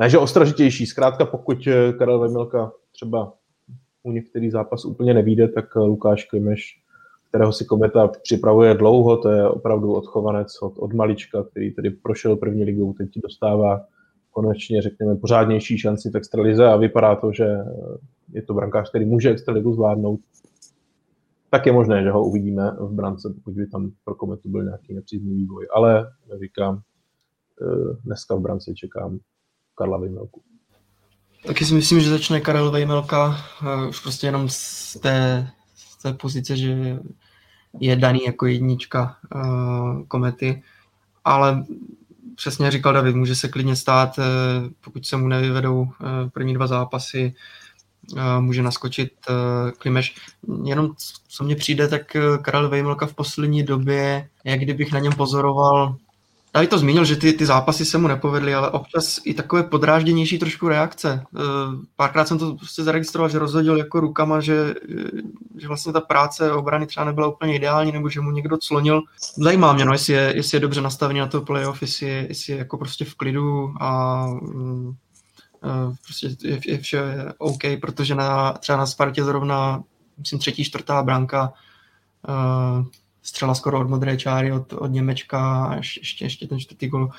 ne, že ostražitější. Zkrátka, pokud eh, Karel Vejmelka třeba u některý zápas úplně nevíde, tak eh, Lukáš Klimeš, kterého si Kometa připravuje dlouho, to je opravdu odchovanec od, od malička, který tedy prošel první ligou, teď dostává konečně, řekněme, pořádnější šanci v extralize a vypadá to, že je to brankář, který může extraligu zvládnout, tak je možné, že ho uvidíme v brance, pokud by tam pro Kometu byl nějaký nepříznivý vývoj. Ale, říkám, eh, dneska v brance čekám Karla Vejmelku. Taky si myslím, že začne Karel Vejmelka uh, už prostě jenom z té, z té pozice, že je daný jako jednička komety, ale přesně říkal David, může se klidně stát, eh, pokud se mu nevyvedou eh, první dva zápasy, eh, může naskočit Klimeš. Jenom co mně přijde, tak Karel Vejmelka v poslední době, jak kdybych na něm pozoroval já to zmínil, že ty, ty zápasy se mu nepovedly, ale občas i takové podrážděnější trošku reakce. Eh, párkrát jsem to prostě zaregistroval, že rozhodil jako rukama, že, eh, že vlastně ta práce obrany třeba nebyla úplně ideální, nebo že mu někdo clonil. Zajímá mě, no, jestli je, jestli je dobře nastavený na to playoff, jestli je, jestli je jako prostě v klidu a mm, eh, prostě je, je vše OK, protože na, třeba na Spartě zrovna, myslím, třetí, čtvrtá bránka střela skoro od modré čáry, od, od Němečka ještě, ještě ten čtvrtý gol.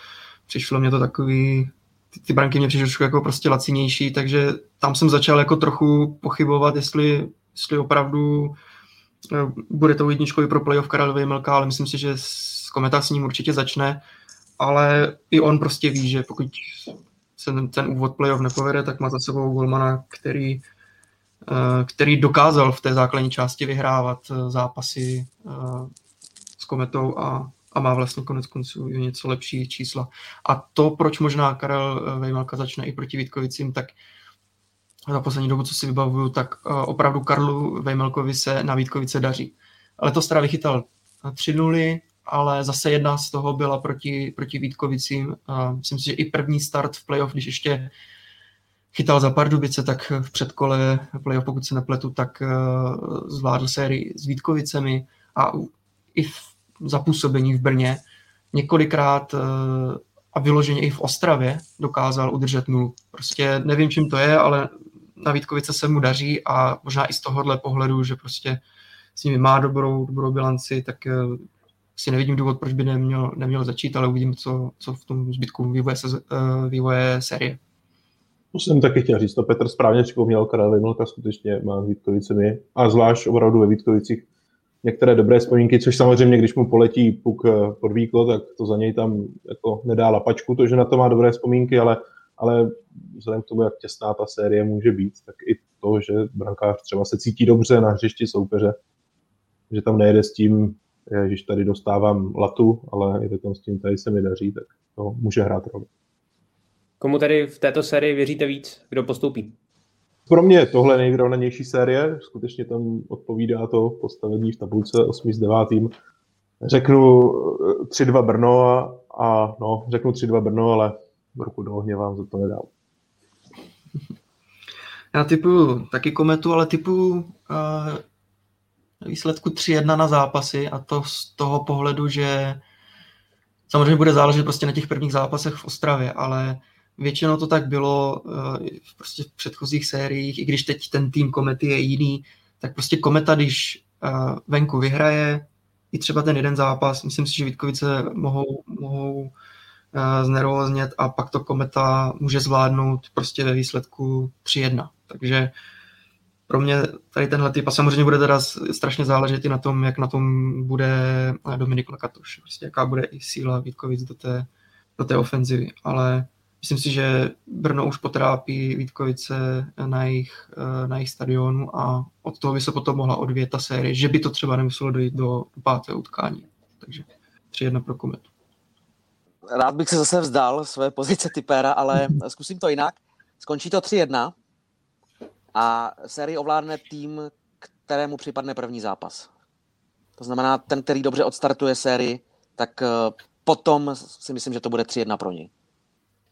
Přišlo mě to takový ty, ty branky mě přišly jako prostě lacinější, takže tam jsem začal jako trochu pochybovat, jestli, jestli opravdu eh, bude to jedničkový pro playoff Karel Vejmelka, ale myslím si, že s kometa s ním určitě začne, ale i on prostě ví, že pokud se ten, ten úvod playoff nepovede, tak má za sebou Golmana, který, který dokázal v té základní části vyhrávat eh, zápasy s kometou a a má vlastně konec konců něco lepší čísla. A to, proč možná Karel eh, Vejmalka začne i proti Vítkovicím, tak za poslední dobu, co si vybavuju, tak eh, opravdu Karlu Vejmelkovi se na Vítkovice daří. Ale to teda vychytal tři nuly, ale zase jedna z toho byla proti, proti Vítkovicím. Myslím si, že i první start v playoff, když ještě chytal za Pardubice, tak v předkole playoff, pokud se nepletu, tak eh, zvládl sérii s Vítkovicemi a i v zapůsobení v Brně několikrát eh, a vyloženě i v Ostravě dokázal udržet nulu. Prostě nevím, čím to je, ale na Vítkovice se mu daří a možná i z tohohle pohledu, že prostě s nimi má dobrou, dobrou bilanci, tak eh, si nevidím důvod, proč by neměl, neměl začít, ale uvidím, co, co v tom zbytku vývoje, se, vývoje série. To jsem taky chtěl říct, to Petr správně připomněl, Karel Vimlka skutečně má s Vítkovicemi a zvlášť opravdu ve Vítkovicích některé dobré vzpomínky, což samozřejmě, když mu poletí puk eh, pod víko, tak to za něj tam jako nedá lapačku, to, že na to má dobré vzpomínky, ale, ale vzhledem k tomu, jak těsná ta série může být, tak i to, že brankář třeba se cítí dobře na hřišti soupeře, že tam nejede s tím, když tady dostávám latu, ale jde tam s tím, tady se mi daří, tak to může hrát roli. Komu tady v této sérii věříte víc? Kdo postoupí? Pro mě je tohle nejvyrovnanější série, skutečně tam odpovídá to postavení v tabulce 8 s 9. Řeknu 3-2 eh, Brno a, a no, řeknu 3-2 Brno, ale ruku do ohně vám za to nedám. Já typu taky kometu, ale typu uh, výsledku 3-1 na zápasy a to z toho pohledu, že samozřejmě bude záležet prostě na těch prvních zápasech v Ostravě, ale Většinou to tak bylo uh, prostě v předchozích sériích, i když teď ten tým Komety je jiný, tak prostě Kometa, když uh, venku vyhraje, i třeba ten jeden zápas, myslím si, že Vítkovice mohou, mohou uh, znervoznět a pak to Kometa může zvládnout prostě ve výsledku 3-1. Takže pro mě tady tenhle typ, a samozřejmě bude teda strašně záležet i na tom, jak na tom bude Dominik Lakatoš, prostě jaká bude i síla Vítkovic do té, do té ofenzivy, ale Myslím si, že Brno už potrápí Vítkovice na jejich, eh, na jejich stadionu a od toho by se potom mohla odvět ta série, že by to třeba nemuselo dojít do, pátého utkání. Takže 3-1 pro Kometu. Rád bych se zase vzdal své pozice typéra, ale zkusím to jinak. Skončí to 3-1 a sérii ovládne tým, kterému připadne první zápas. To znamená, ten, který dobře odstartuje sérii, tak eh, potom si myslím, že to bude 3-1 pro něj.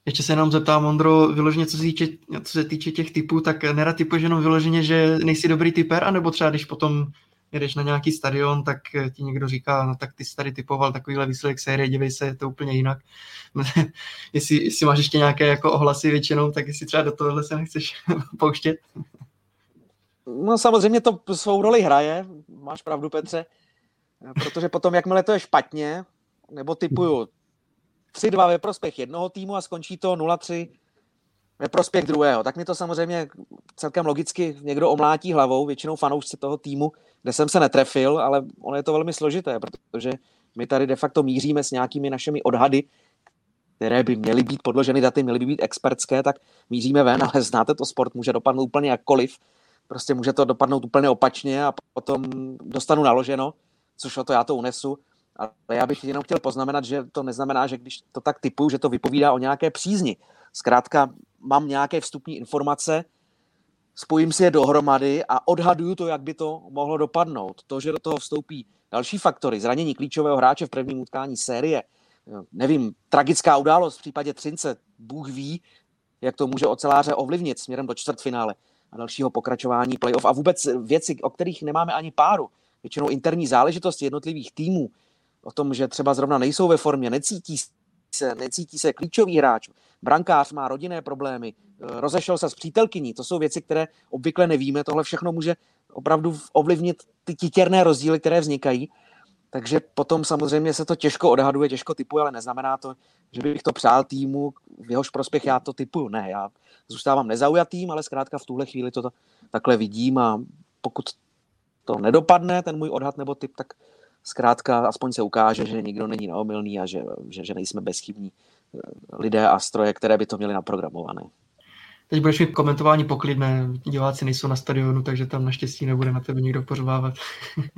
Ještě se jenom zeptám, Ondro, vyloženě, co se týče, co se týče těch typů, tak nerad typuješ jenom vyloženě, že nejsi dobrý typer, anebo třeba když potom jedeš na nějaký stadion, tak ti někdo říká, no tak ty jsi tady typoval takovýhle výsledek série, dívej se, je to úplně jinak. jestli, jestli máš ještě nějaké jako ohlasy většinou, tak jestli třeba do tohohle se nechceš pouštět. No samozřejmě to svou roli hraje, máš pravdu Petře, protože potom jakmile to je špatně, nebo typuju 3-2 ve prospěch jednoho týmu a skončí to 0-3 ve prospěch druhého. Tak mi to samozřejmě celkem logicky někdo omlátí hlavou, většinou fanoušci toho týmu, kde jsem se netrefil, ale ono je to velmi složité, protože my tady de facto míříme s nějakými našimi odhady, které by měly být podloženy daty, měly by být expertské, tak míříme ven, ale znáte to, sport může dopadnout úplně jakkoliv, prostě může to dopadnout úplně opačně a potom dostanu naloženo, což o to já to unesu ale já bych jenom chtěl poznamenat, že to neznamená, že když to tak typuju, že to vypovídá o nějaké přízni. Zkrátka mám nějaké vstupní informace, spojím si je dohromady a odhaduju to, jak by to mohlo dopadnout. To, že do toho vstoupí další faktory, zranění klíčového hráče v prvním utkání série, nevím, tragická událost v případě Třince, Bůh ví, jak to může oceláře ovlivnit směrem do čtvrtfinále a dalšího pokračování playoff a vůbec věci, o kterých nemáme ani páru. Většinou interní záležitosti jednotlivých týmů, o tom, že třeba zrovna nejsou ve formě, necítí se, necítí se klíčový hráč, brankář má rodinné problémy, eh, rozešel se s přítelkyní, to jsou věci, které obvykle nevíme, tohle všechno může opravdu ovlivnit ty titěrné rozdíly, které vznikají. takže potom samozřejmě se to těžko odhaduje, těžko typuje, ale neznamená to, že bych to přál týmu, v jehož prospěch já to typuju. Ne, já zůstávám nezaujatým, ale zkrátka v tuhle chvíli to takhle vidím a pokud to nedopadne, ten můj odhad nebo typ, tak zkrátka aspoň se ukáže, že nikdo není neomylný a že, že, že nejsme bezchybní eh, lidé a stroje, které by to měly naprogramované. Teď budeš mít komentování poklidné, diváci nejsou na stadionu, takže tam naštěstí nebude na tebe nikdo pořvávat.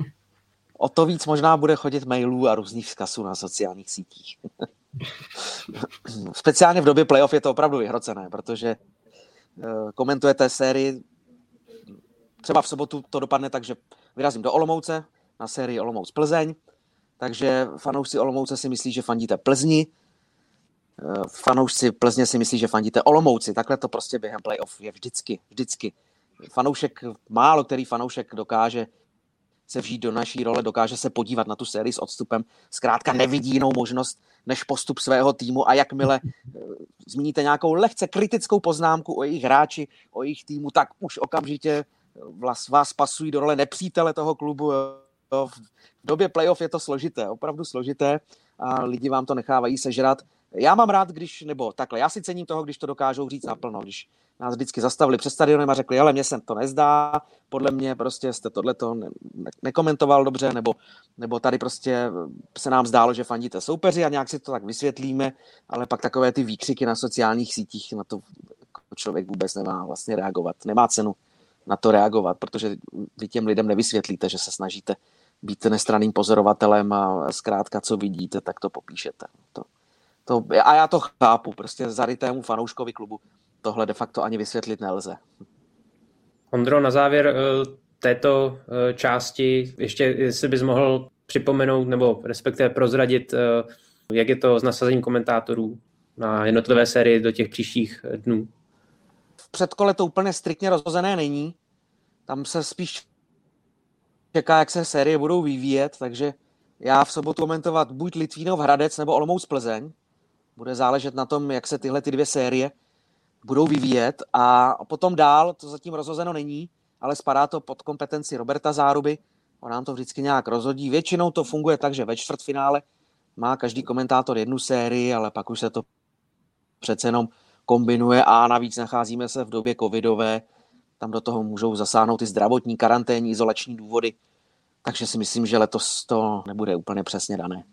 o to víc možná bude chodit mailů a různých vzkazů na sociálních sítích. Speciálně v době playoff je to opravdu vyhrocené, protože eh, komentujete sérii, třeba v sobotu to dopadne tak, že vyrazím do Olomouce na sérii Olomouc Plzeň, takže fanoušci Olomouce si myslí, že fandíte Plzni, eh, fanoušci Plzně si myslí, že fandíte Olomouci. Takhle to prostě během playoff je vždycky, vždycky. Fanoušek, málo který fanoušek dokáže se vžít do naší role, dokáže se podívat na tu sérii s odstupem, zkrátka nevidí jinou možnost než postup svého týmu a jakmile eh, zmíníte nějakou lehce kritickou poznámku o jejich hráči, o jejich týmu, tak už okamžitě vás, vás pasují do role nepřítele toho klubu. V době playoff je to složité, opravdu složité a lidi vám to nechávají sežrat. Já mám rád, když, nebo takhle, já si cením toho, když to dokážou říct naplno, když nás vždycky zastavili před stadionem a řekli, ale mně se to nezdá, podle mě prostě jste tohleto ne- nekomentoval dobře, nebo, nebo tady prostě se nám zdálo, že fandíte soupeři a nějak si to tak vysvětlíme, ale pak takové ty výkřiky na sociálních sítích, na to člověk vůbec nemá vlastně reagovat. Nemá cenu na to reagovat, protože vy těm lidem nevysvětlíte, že se snažíte být nestraným pozorovatelem a zkrátka, co vidíte, tak to popíšete. To, to, a já to chápu, prostě zarytému fanouškovi klubu tohle de facto ani vysvětlit nelze. Ondro, na závěr eh, této eh, části ještě, jestli bys mohl připomenout nebo respektive prozradit, eh, jak je to s nasazením komentátorů na jednotlivé série do těch příštích dnů? V předkole to úplně striktně rozhozené není. Tam se spíš čeká, jak se série budou vyvíjet, takže já v sobotu komentovat buď Litvínov Hradec nebo Olomouc Plzeň. Bude záležet na tom, jak se tyhle ty dvě série budou vyvíjet a potom dál, to zatím rozhozeno není, ale spadá to pod kompetenci Roberta Záruby, on nám to vždycky nějak rozhodí. Většinou to funguje tak, že ve čtvrtfinále má každý komentátor jednu sérii, ale pak už se to přece jenom kombinuje a navíc nacházíme se v době covidové, tam do toho můžou zasáhnout i zdravotní, karanténní, izolační důvody, takže si myslím, že letos to nebude úplně přesně dané.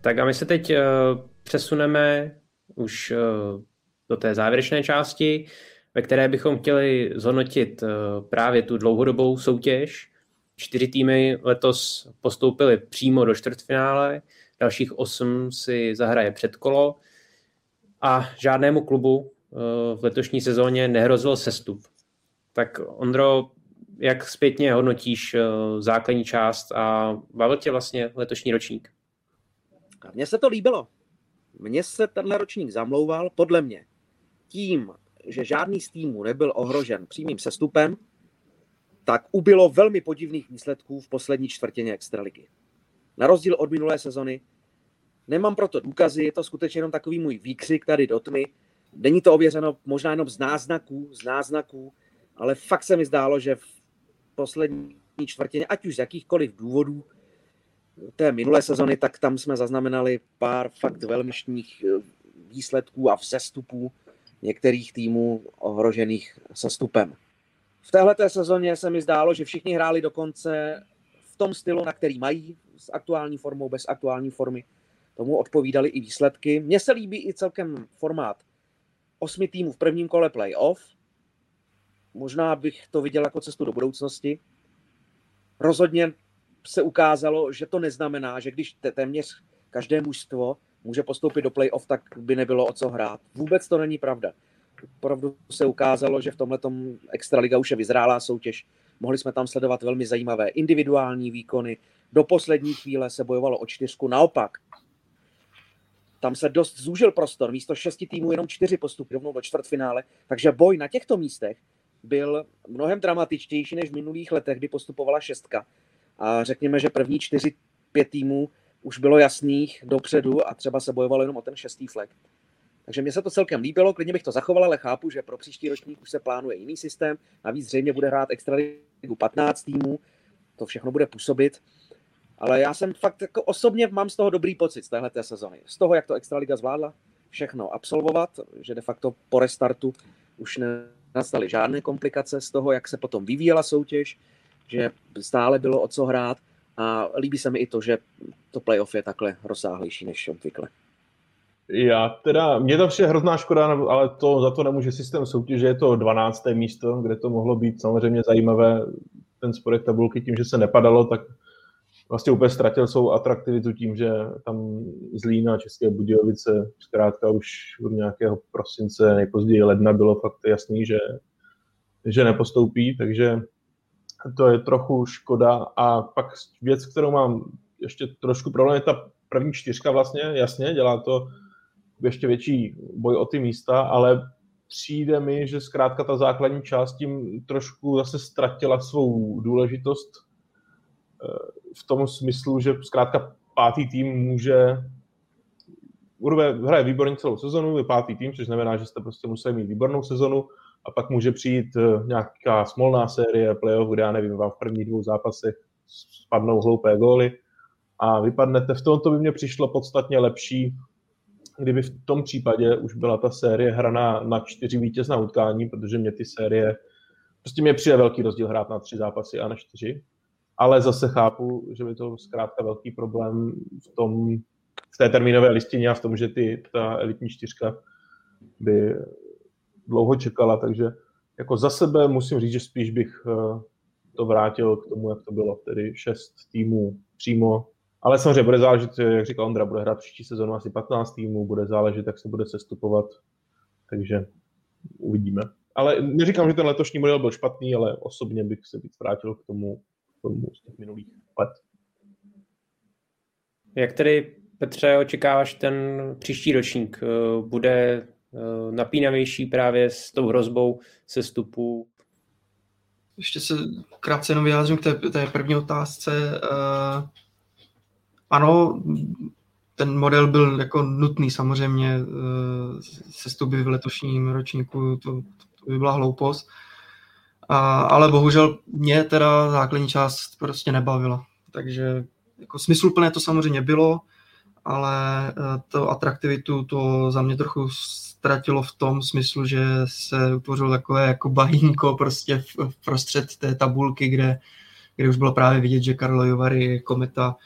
Tak a my se teď uh, přesuneme už uh, do té závěrečné části, ve které bychom chtěli zhodnotit uh, právě tu dlouhodobou soutěž. Čtyři týmy letos postoupily přímo do čtvrtfinále, dalších osm si zahraje předkolo a žádnému klubu uh, v letošní sezóně nehrozil sestup. Tak Ondro, jak zpětně hodnotíš uh, základní část a bavil tě vlastně letošní ročník? Mně se to líbilo. Mně se tenhle ročník zamlouval, podle mě, tím, že žádný z týmů nebyl ohrožen přímým sestupem, tak ubylo velmi podivných výsledků v poslední čtvrtině extraligy. Na rozdíl od minulé sezony, nemám proto důkazy, je to skutečně jenom takový můj výkřik tady do tmy. Není to ověřeno možná jenom z náznaků, z náznaků, ale fakt se mi zdálo, že v poslední čtvrtině, ať už z jakýchkoliv důvodů, té minulé sezony, tak tam jsme zaznamenali pár fakt velmišních eh, výsledků a vzestupů některých týmů ohrožených sestupem. V téhle sezóně se mi zdálo, že všichni hráli dokonce v tom stylu, na který mají, s aktuální formou, bez aktuální formy. Tomu odpovídali i výsledky. Mně se líbí i celkem formát osmi týmů v prvním kole playoff. Možná bych to viděl jako cestu do budoucnosti. Rozhodně se ukázalo, že to neznamená, že když téměř každé mužstvo může postoupit do playoff, tak by nebylo o co hrát. Vůbec to není pravda. Opravdu se ukázalo, že v tomhle Extraliga už je vyzrálá soutěž. Mohli jsme tam sledovat velmi zajímavé individuální výkony. Do poslední chvíle se bojovalo o čtyřku. Naopak, tam se dost zúžil prostor. Místo šesti týmů jenom čtyři postupy rovnou do čtvrtfinále. Takže boj na těchto místech byl mnohem dramatičtější než v minulých letech, kdy postupovala šestka a řekněme, že první čtyři, pět týmů už bylo jasných dopředu a třeba se bojovalo jenom o ten šestý flek. Takže mně se to celkem líbilo, klidně bych to zachoval, ale chápu, že pro příští ročník už se plánuje jiný systém. Navíc zřejmě bude hrát extraligu 15 týmů, to všechno bude působit. Ale já jsem fakt jako osobně mám z toho dobrý pocit z téhle sezony. Z toho, jak to Extraliga zvládla všechno absolvovat, že de facto po restartu už nenastaly žádné komplikace z toho, jak se potom vyvíjela soutěž, že stále bylo o co hrát a líbí se mi i to, že to playoff je takhle rozsáhlejší než obvykle. Já teda, mě to vše hrozná škoda, ale to za to nemůže systém soutěže, je to 12. místo, kde to mohlo být samozřejmě zajímavé, ten spodek tabulky tím, že se nepadalo, tak vlastně úplně ztratil svou atraktivitu tím, že tam Zlína a České Budějovice zkrátka už od nějakého prosince, nejpozději ledna bylo fakt jasný, že, že nepostoupí, takže to je trochu škoda. A pak věc, kterou mám ještě trošku problém, je ta první čtyřka vlastně, jasně, dělá to ještě větší boj o ty místa, ale přijde mi, že zkrátka ta základní část tím trošku zase ztratila svou důležitost eh, v tom smyslu, že zkrátka pátý tým může Urve hraje výborně celou sezonu, je pátý tým, což znamená, že jste prostě museli mít výbornou sezonu a pak může přijít eh, nějaká smolná série playoff, kde já nevím, vám v prvních dvou zápasech spadnou hloupé góly a vypadnete. V tomto by mě přišlo podstatně lepší kdyby v tom případě už byla ta série hraná na čtyři vítězná utkání, protože mě ty série, prostě mě přijde velký rozdíl hrát na tři zápasy a na čtyři, ale zase chápu, že by to zkrátka velký problém v tom, v té termínové listině a v tom, že ty, ta elitní čtyřka by dlouho čekala, takže jako za sebe musím říct, že spíš bych eh, to vrátil k tomu, jak to bylo, tedy šest týmů přímo ale samozřejmě bude záležet, jak říkal Ondra, bude hrát příští sezonu asi 15 týmů, bude záležet, jak se bude sestupovat, takže uvidíme. Ale neříkám, že ten letošní model byl špatný, ale osobně bych se víc vrátil k tomu, k tomu z těch minulých let. Jak tedy, Petře, očekáváš ten příští ročník? Bude eh, napínavější právě s tou hrozbou sestupu? Ještě se krátce jenom vyjádřím k té, té první otázce. Uh ano, ten model byl jako nutný samozřejmě, eh, sestuby v letošním ročníku, to, to by byla hloupost. A, ale bohužel mě teda základní část prostě nebavila. Takže jako smysluplné to samozřejmě bylo, ale eh, to atraktivitu to za mě trochu ztratilo v tom smyslu, že se utvořilo takové jako bahínko prostě v, v prostřed té tabulky, kde, kde už bylo právě vidět, že Karlo Jovary, Kometa,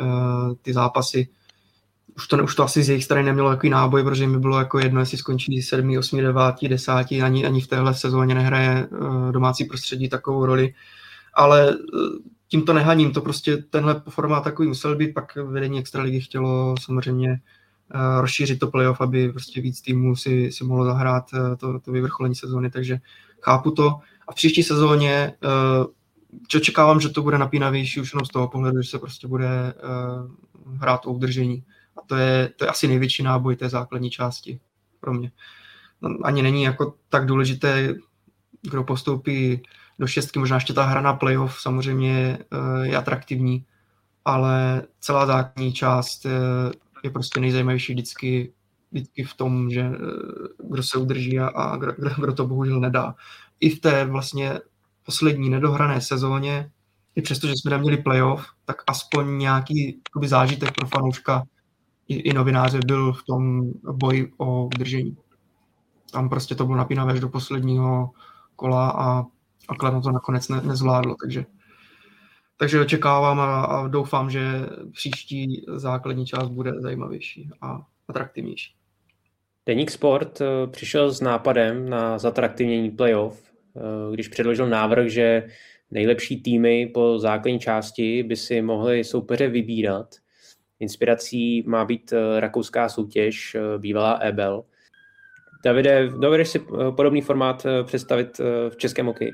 Eh, ty zápasy. Už to, už to asi z jejich strany nemělo takový náboj, protože mi bylo jako jedno, jestli skončí 7, 8, 9, 10, ani, ani v téhle sezóně nehraje eh, domácí prostředí takovou roli. Ale eh, tím to nehaním, to prostě tenhle formát takový musel být, pak vedení Extraligy chtělo samozřejmě rozšířit to playoff, aby prostě víc týmů si, si mohlo zahrát to, to vyvrcholení sezóny, takže chápu to. A v příští sezóně očekávám, že to bude napínavější už jenom z toho pohledu, že se prostě bude hrát o udržení. A to je, to je asi největší náboj té základní části pro mě. No, ani není jako tak důležité, kdo postoupí do šestky, možná ještě ta hra na playoff samozřejmě je atraktivní, ale celá základní část je prostě nejzajímavější vždycky, vždycky v tom, že kdo se udrží a, a kdo, kdo to bohužel nedá. I v té vlastně poslední nedohrané sezóně, i přesto, že jsme neměli playoff, tak aspoň nějaký jakoby, zážitek pro fanouška i, i novináře byl v tom boji o udržení. Tam prostě to bylo napínavé až do posledního kola a, a Kladno to nakonec ne, nezvládlo, takže takže očekávám a, a doufám, že příští základní část bude zajímavější a atraktivnější. Deník Sport eh, přišel s nápadem na zatraktivnění playoff Eh, když předložil návrh, že nejlepší týmy po základní části by si mohly soupeře vybírat. Inspirací má být eh, rakouská soutěž, bývalá Ebel. Davide, dovedeš si podobný formát představit v českém hokeji?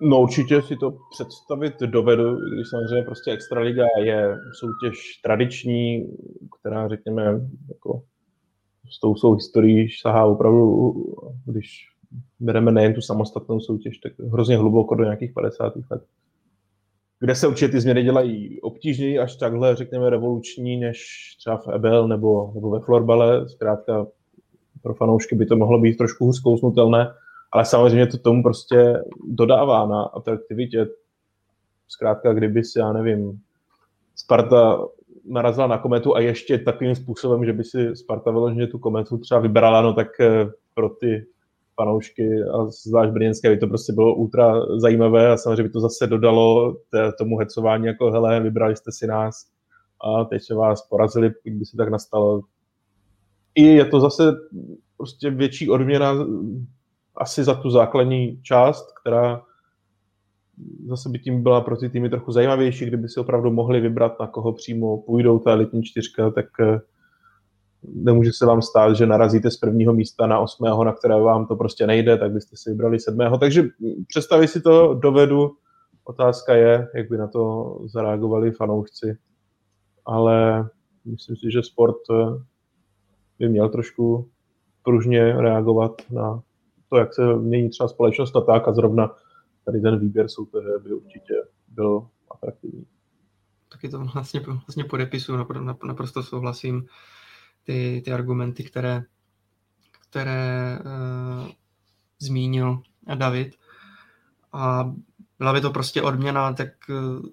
No určitě si to představit dovedu, když samozřejmě prostě Extraliga je soutěž tradiční, která řekněme jako s tou svou historií sahá opravdu, když bereme nejen tu samostatnou soutěž, tak hrozně hluboko do nějakých 50. let. kde se určitě ty změny dělají obtížněji, až takhle, řekněme, revoluční, než třeba v Ebel nebo, nebo ve florbale. Zkrátka pro fanoušky by to mohlo být trošku zkousnutelné, ale samozřejmě to tomu prostě dodává na atraktivitě. Zkrátka, kdyby si, já nevím, Sparta narazila na kometu a ještě takovým způsobem, že by si Sparta vyloženě tu kometu třeba vybrala, no tak eh, pro ty fanoušky a zvlášť brněnské by to prostě bylo ultra zajímavé a samozřejmě by to zase dodalo tomu hecování jako hele, vybrali jste si nás a teď se vás porazili, kdyby se tak nastalo. I je to zase prostě větší odměna asi za tu základní část, která zase by tím byla pro ty týmy trochu zajímavější, kdyby si opravdu mohli vybrat, na koho přímo půjdou ta elitní čtyřka, tak eh, nemůže se vám stát, že narazíte z prvního místa na osmého, na které vám to prostě nejde, tak byste si vybrali sedmého. Takže představit si to dovedu. Otázka je, jak by na to zareagovali fanoušci. Ale myslím si, že sport eh, by měl trošku pružně reagovat na to, jak se mění třeba společnost a tak a zrovna tady ten výběr soupeře by určitě byl atraktivní. Taky to vlastně, vlastně podepisuju, naprosto souhlasím ty, ty argumenty, které, které uh, zmínil David. A byla by to prostě odměna, tak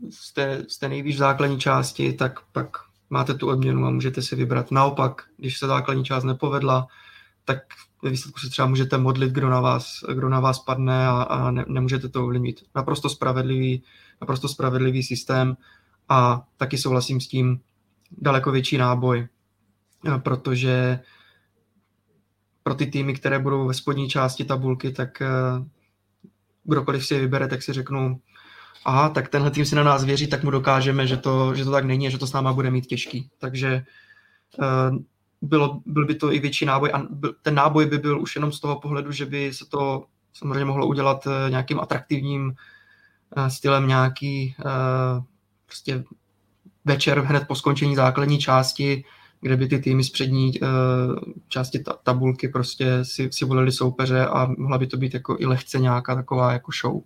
jste, jste nejvíc v základní části, tak pak máte tu odměnu a můžete si vybrat. Naopak, když se základní část nepovedla, tak ve výsledku se třeba můžete modlit, kdo na vás, kdo na vás padne a, a ne, nemůžete to ovlivnit. Naprosto spravedlivý, naprosto spravedlivý systém a taky souhlasím s tím daleko větší náboj, protože pro ty týmy, které budou ve spodní části tabulky, tak eh, kdokoliv si je vybere, tak si řeknu, aha, tak tenhle tým si na nás věří, tak mu dokážeme, že to, že to tak není a že to s náma bude mít těžký. Takže eh, bylo, byl by to i větší náboj a ten náboj by byl už jenom z toho pohledu, že by se to samozřejmě mohlo udělat eh, nějakým atraktivním eh, stylem nějaký eh, prostě večer hned po skončení základní části, kde by ty týmy z přední části tabulky prostě si, si volili soupeře a mohla by to být jako i lehce nějaká taková jako show.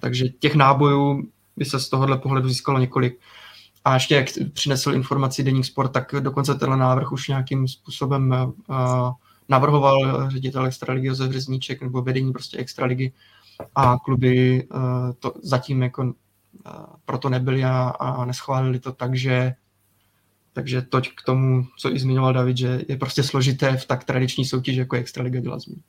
Takže těch nábojů by se z tohohle pohledu získalo několik. A ještě jak přinesl informaci Deník Sport, tak dokonce tenhle návrh už nějakým způsobem uh, navrhoval ředitel Extraligy Josef Řezníček nebo vedení prostě Extraligy a kluby uh, to zatím jako uh, proto nebyli a, a neschválili to, takže takže toť k tomu, co i zmiňoval David, že je prostě složité v tak tradiční soutěži, jako je Extraliga byla zmíněna.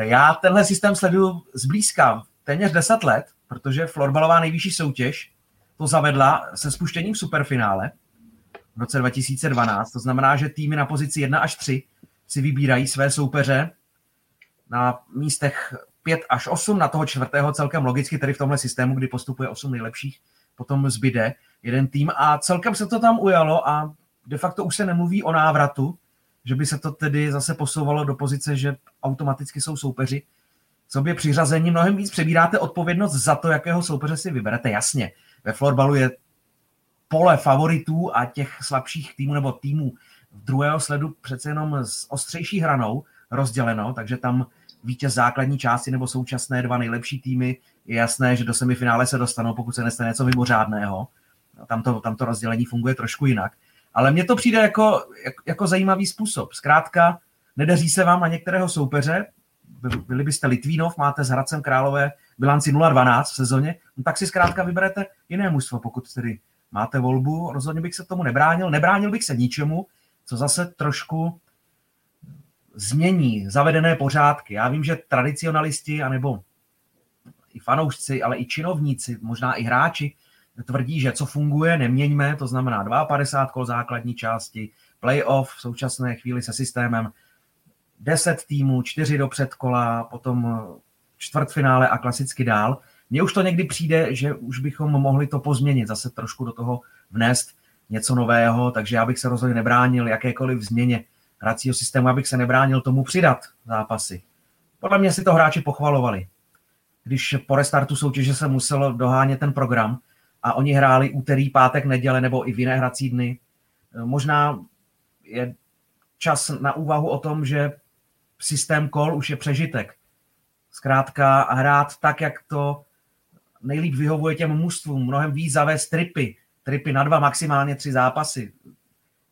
Já tenhle systém sleduju zblízka téměř 10 let, protože florbalová nejvyšší soutěž to zavedla se spuštěním superfinále v roce 2012. To znamená, že týmy na pozici 1 až 3 si vybírají své soupeře na místech 5 až 8, na toho čtvrtého celkem logicky, tedy v tomhle systému, kdy postupuje 8 nejlepších, potom zbyde jeden tým a celkem se to tam ujalo a de facto už se nemluví o návratu, že by se to tedy zase posouvalo do pozice, že automaticky jsou soupeři sobě přiřazení. Mnohem víc přebíráte odpovědnost za to, jakého soupeře si vyberete. Jasně, ve florbalu je pole favoritů a těch slabších týmů nebo týmů v druhého sledu přece jenom s ostřejší hranou rozděleno, takže tam vítěz základní části nebo současné dva nejlepší týmy je jasné, že do semifinále se dostanou, pokud se nestane něco mimořádného. Tam to, tam to rozdělení funguje trošku jinak. Ale mně to přijde jako, jako, zajímavý způsob. Zkrátka, nedaří se vám na některého soupeře, byli byste Litvínov, máte s Hradcem Králové bilanci 0-12 v sezóně, no tak si zkrátka vyberete jiné mužstvo, pokud tedy máte volbu. Rozhodně bych se tomu nebránil. Nebránil bych se ničemu, co zase trošku změní zavedené pořádky. Já vím, že tradicionalisti, anebo i fanoušci, ale i činovníci, možná i hráči, tvrdí, že co funguje, neměňme, to znamená 52 kol základní části, playoff v současné chvíli se systémem 10 týmů, 4 do předkola, potom čtvrtfinále a klasicky dál. Mně už to někdy přijde, že už bychom mohli to pozměnit, zase trošku do toho vnést něco nového, takže já bych se rozhodně nebránil jakékoliv změně hracího systému, abych se nebránil tomu přidat zápasy. Podle mě si to hráči pochvalovali. Když po restartu soutěže se muselo dohánět ten program a oni hráli úterý, pátek, neděle nebo i v jiné hrací dny, možná je čas na úvahu o tom, že systém kol už je přežitek zkrátka hrát tak, jak to nejlíp vyhovuje těm mužstvům, mnohem víc zavést tripy, tripy na dva, maximálně tři zápasy.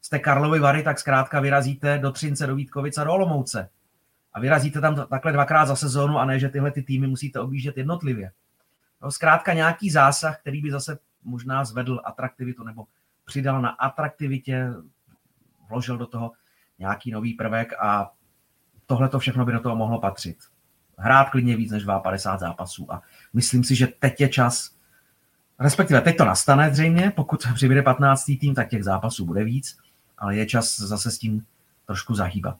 Jste Karlovy Vary, tak zkrátka vyrazíte do Třince, do Vítkovice a do Olomouce. A vyrazíte tam takhle dvakrát za sezónu a ne, že tyhle ty týmy musíte objíždět jednotlivě. No, zkrátka nějaký zásah, který by zase možná zvedl atraktivitu nebo přidal na atraktivitě, vložil do toho nějaký nový prvek a tohle to všechno by do toho mohlo patřit. Hrát klidně víc než 52 zápasů a myslím si, že teď je čas, respektive teď to nastane zřejmě, pokud přibude 15. tým, tak těch zápasů bude víc, ale je čas zase s tím trošku zahýbat.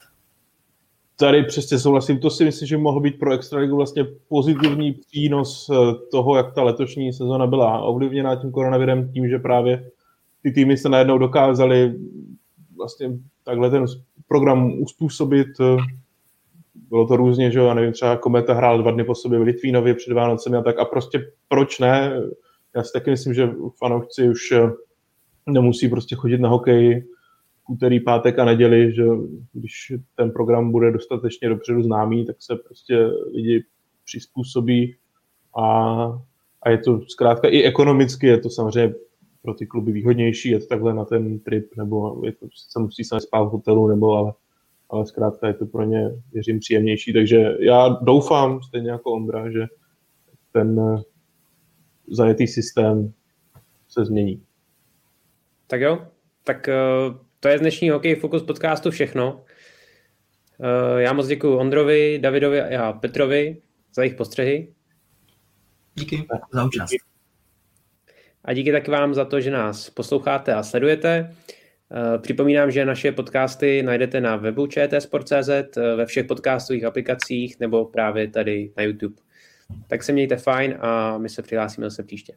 Tady přesně souhlasím, to si myslím, že mohl být pro Extraligu vlastně pozitivní přínos eh, toho, jak ta letošní sezona byla ovlivněná tím koronavirem, tím, že právě ty týmy se najednou dokázaly vlastně takhle ten program uspůsobit. Bylo to různě, že jo, já nevím, třeba Kometa hrál dva dny po sobě v Litvínově před Vánocemi a tak a prostě proč ne? Já si taky myslím, že fanoušci už eh, nemusí prostě chodit na hokej úterý, pátek a neděli, že když ten program bude dostatečně dopředu známý, tak se prostě lidi přizpůsobí a, a je to zkrátka i ekonomicky, je to samozřejmě pro ty kluby výhodnější, je to takhle na ten trip, nebo je to, se musí se spát v hotelu, nebo ale, ale zkrátka je to pro ně, věřím, příjemnější. Takže já doufám, stejně jako Ondra, že ten eh, zajetý systém se změní. Tak jo, tak uh, to je z dnešního Hokej Focus podcastu všechno. Uh, já moc děkuji Ondrovi, Davidovi a Petrovi za jejich postřehy. Díky za účast. A díky taky vám za to, že nás posloucháte a sledujete. Uh, připomínám, že naše podcasty najdete na webu čtsport.cz, uh, ve všech podcastových aplikacích nebo právě tady na YouTube. Tak se mějte fajn a my se přihlásíme zase příště.